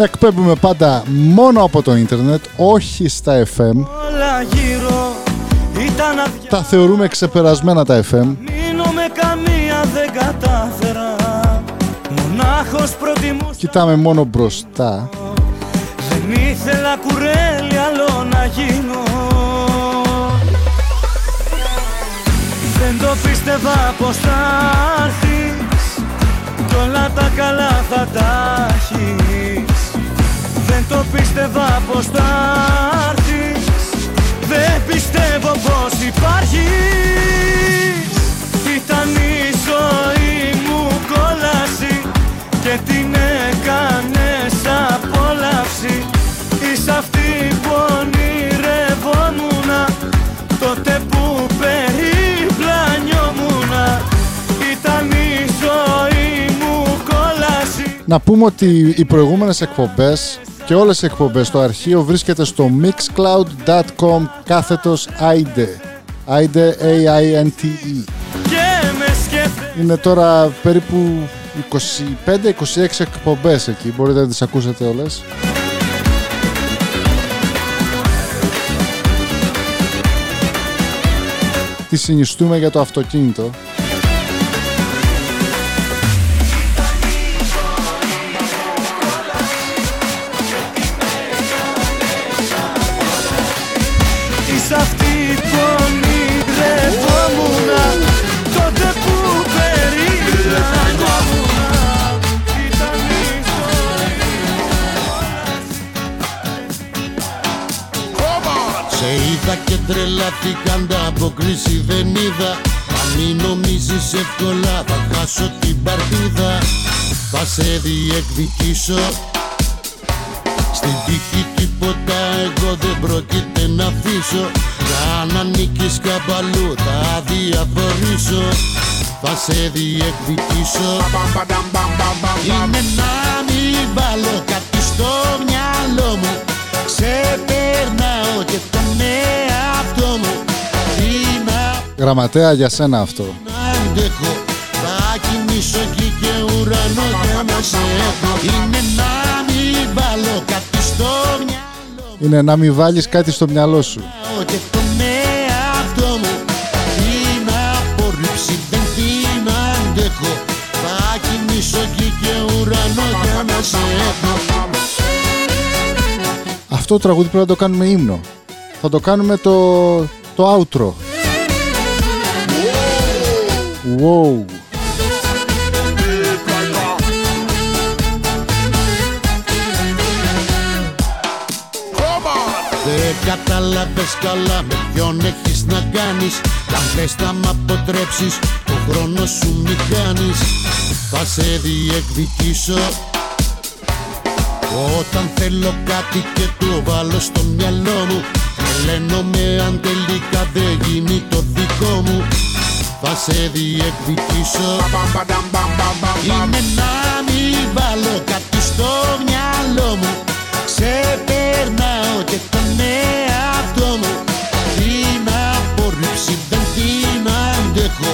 Εκπέμπουμε πάντα μόνο από το ίντερνετ, όχι στα FM.
όλα γύρω ήταν αδιά
Τα θεωρούμε ξεπερασμένα τα FM.
μείνω με καμία δεν κατάφερα μονάχος προτιμούσα
Κοιτάμε μόνο μπροστά.
Δεν ήθελα κουρέλι άλλο να γίνω Δεν το πίστευα πως θα έρθεις Κι όλα τα καλά θα τα έχεις Δεν το πίστευα πως θα έρθεις. Δεν πιστεύω πως υπάρχεις. Ήταν η ζωή μου κόλαση Και την έκανες απόλαυση. Είσαι αυτή που ονειρευόμουνα Τότε που περιπλανιόμουνα Ήταν η ζωή μου κόλαση.
Να πούμε ότι οι προηγούμενες εκπομπές και όλες οι εκπομπές στο αρχείο βρίσκεται στο mixcloud.com κάθετος AIDE. AIDE, A-I-N-T-E.
Και με σκέφτεσαι
Είναι τώρα περίπου 25-26 εκπομπές εκεί. Μπορείτε να τις ακούσετε όλες. Τι συνιστούμε για το αυτοκίνητο.
Είδα και τρελάθηκα ανταποκρίση δεν είδα. Αν μην νομίζεις εύκολα θα χάσω την παρτίδα. Θα σε διεκδικήσω. Στην τύχη τίποτα εγώ δεν πρόκειται να αφήσω. Αν ανήκεις κάπου αλλού θα διαφορήσω Θα σε διεκδικήσω. Είναι να μην βάλω κάτι στο μυαλό μου. Ξεπερνάω και
Γραμματέα για σένα αυτό.
αντέχω Θα κοιμήσω εκεί και ουρανό και να σε έχω Είναι να μην βάλω κάτι στο μυαλό
Είναι να μην βάλεις κάτι στο μυαλό σου.
και τον εαυτό μου Την απορρίψη δεν την αντέχω Θα κοιμήσω εκεί και ουρανό και να σε έχω
Αυτό το τραγούδι πρέπει να το κάνουμε ύμνο. Θα το κάνουμε το, το outro. Wow.
Δεν κατάλαβες καλά με ποιον έχεις να κάνεις. Κι αν θες να μ' αποτρέψεις το χρόνο σου μη κάνεις Θα σε διεκδικήσω. Όταν θέλω κάτι και το βάλω στο μυαλό μου Τρελαίνομαι αν τελικά δεν γίνει το δικό μου Θα σε διεκδικήσω. Είναι να μην βάλω κάτι στο μυαλό μου. Ξεπερνάω και τον εαυτό μου. Την απορρίψη δεν την αντέχω.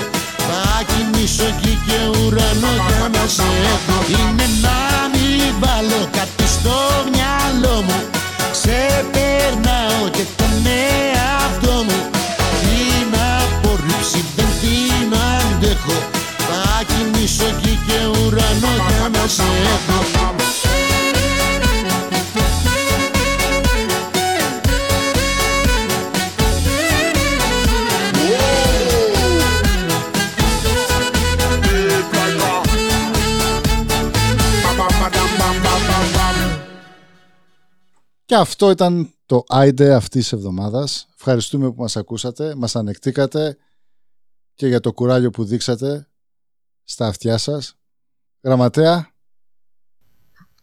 Θα κοιμήσω εκεί και ουρανό για να σε έχω. Είναι να μην βάλω κάτι στο μυαλό μου. Ξεπερνάω και και ουρανό για να σε
Και αυτό ήταν το Άιντε αυτής της εβδομάδας. Ευχαριστούμε που μας ακούσατε, μας ανεκτήκατε και για το κουράγιο που δείξατε στα αυτιά σας. Γραμματέα,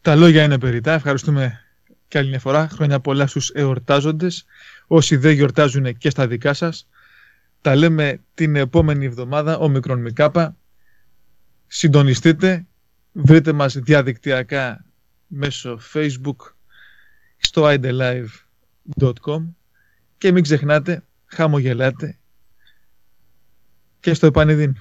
Τα λόγια είναι περιτά. Ευχαριστούμε και άλλη μια φορά. Χρόνια πολλά στους εορτάζοντες. Όσοι δεν γιορτάζουν και στα δικά σας. Τα λέμε την επόμενη εβδομάδα, ο Μικρόν Μικάπα. Συντονιστείτε. Βρείτε μας διαδικτυακά μέσω facebook στο idelive.com και μην ξεχνάτε, χαμογελάτε και στο επανειδήν.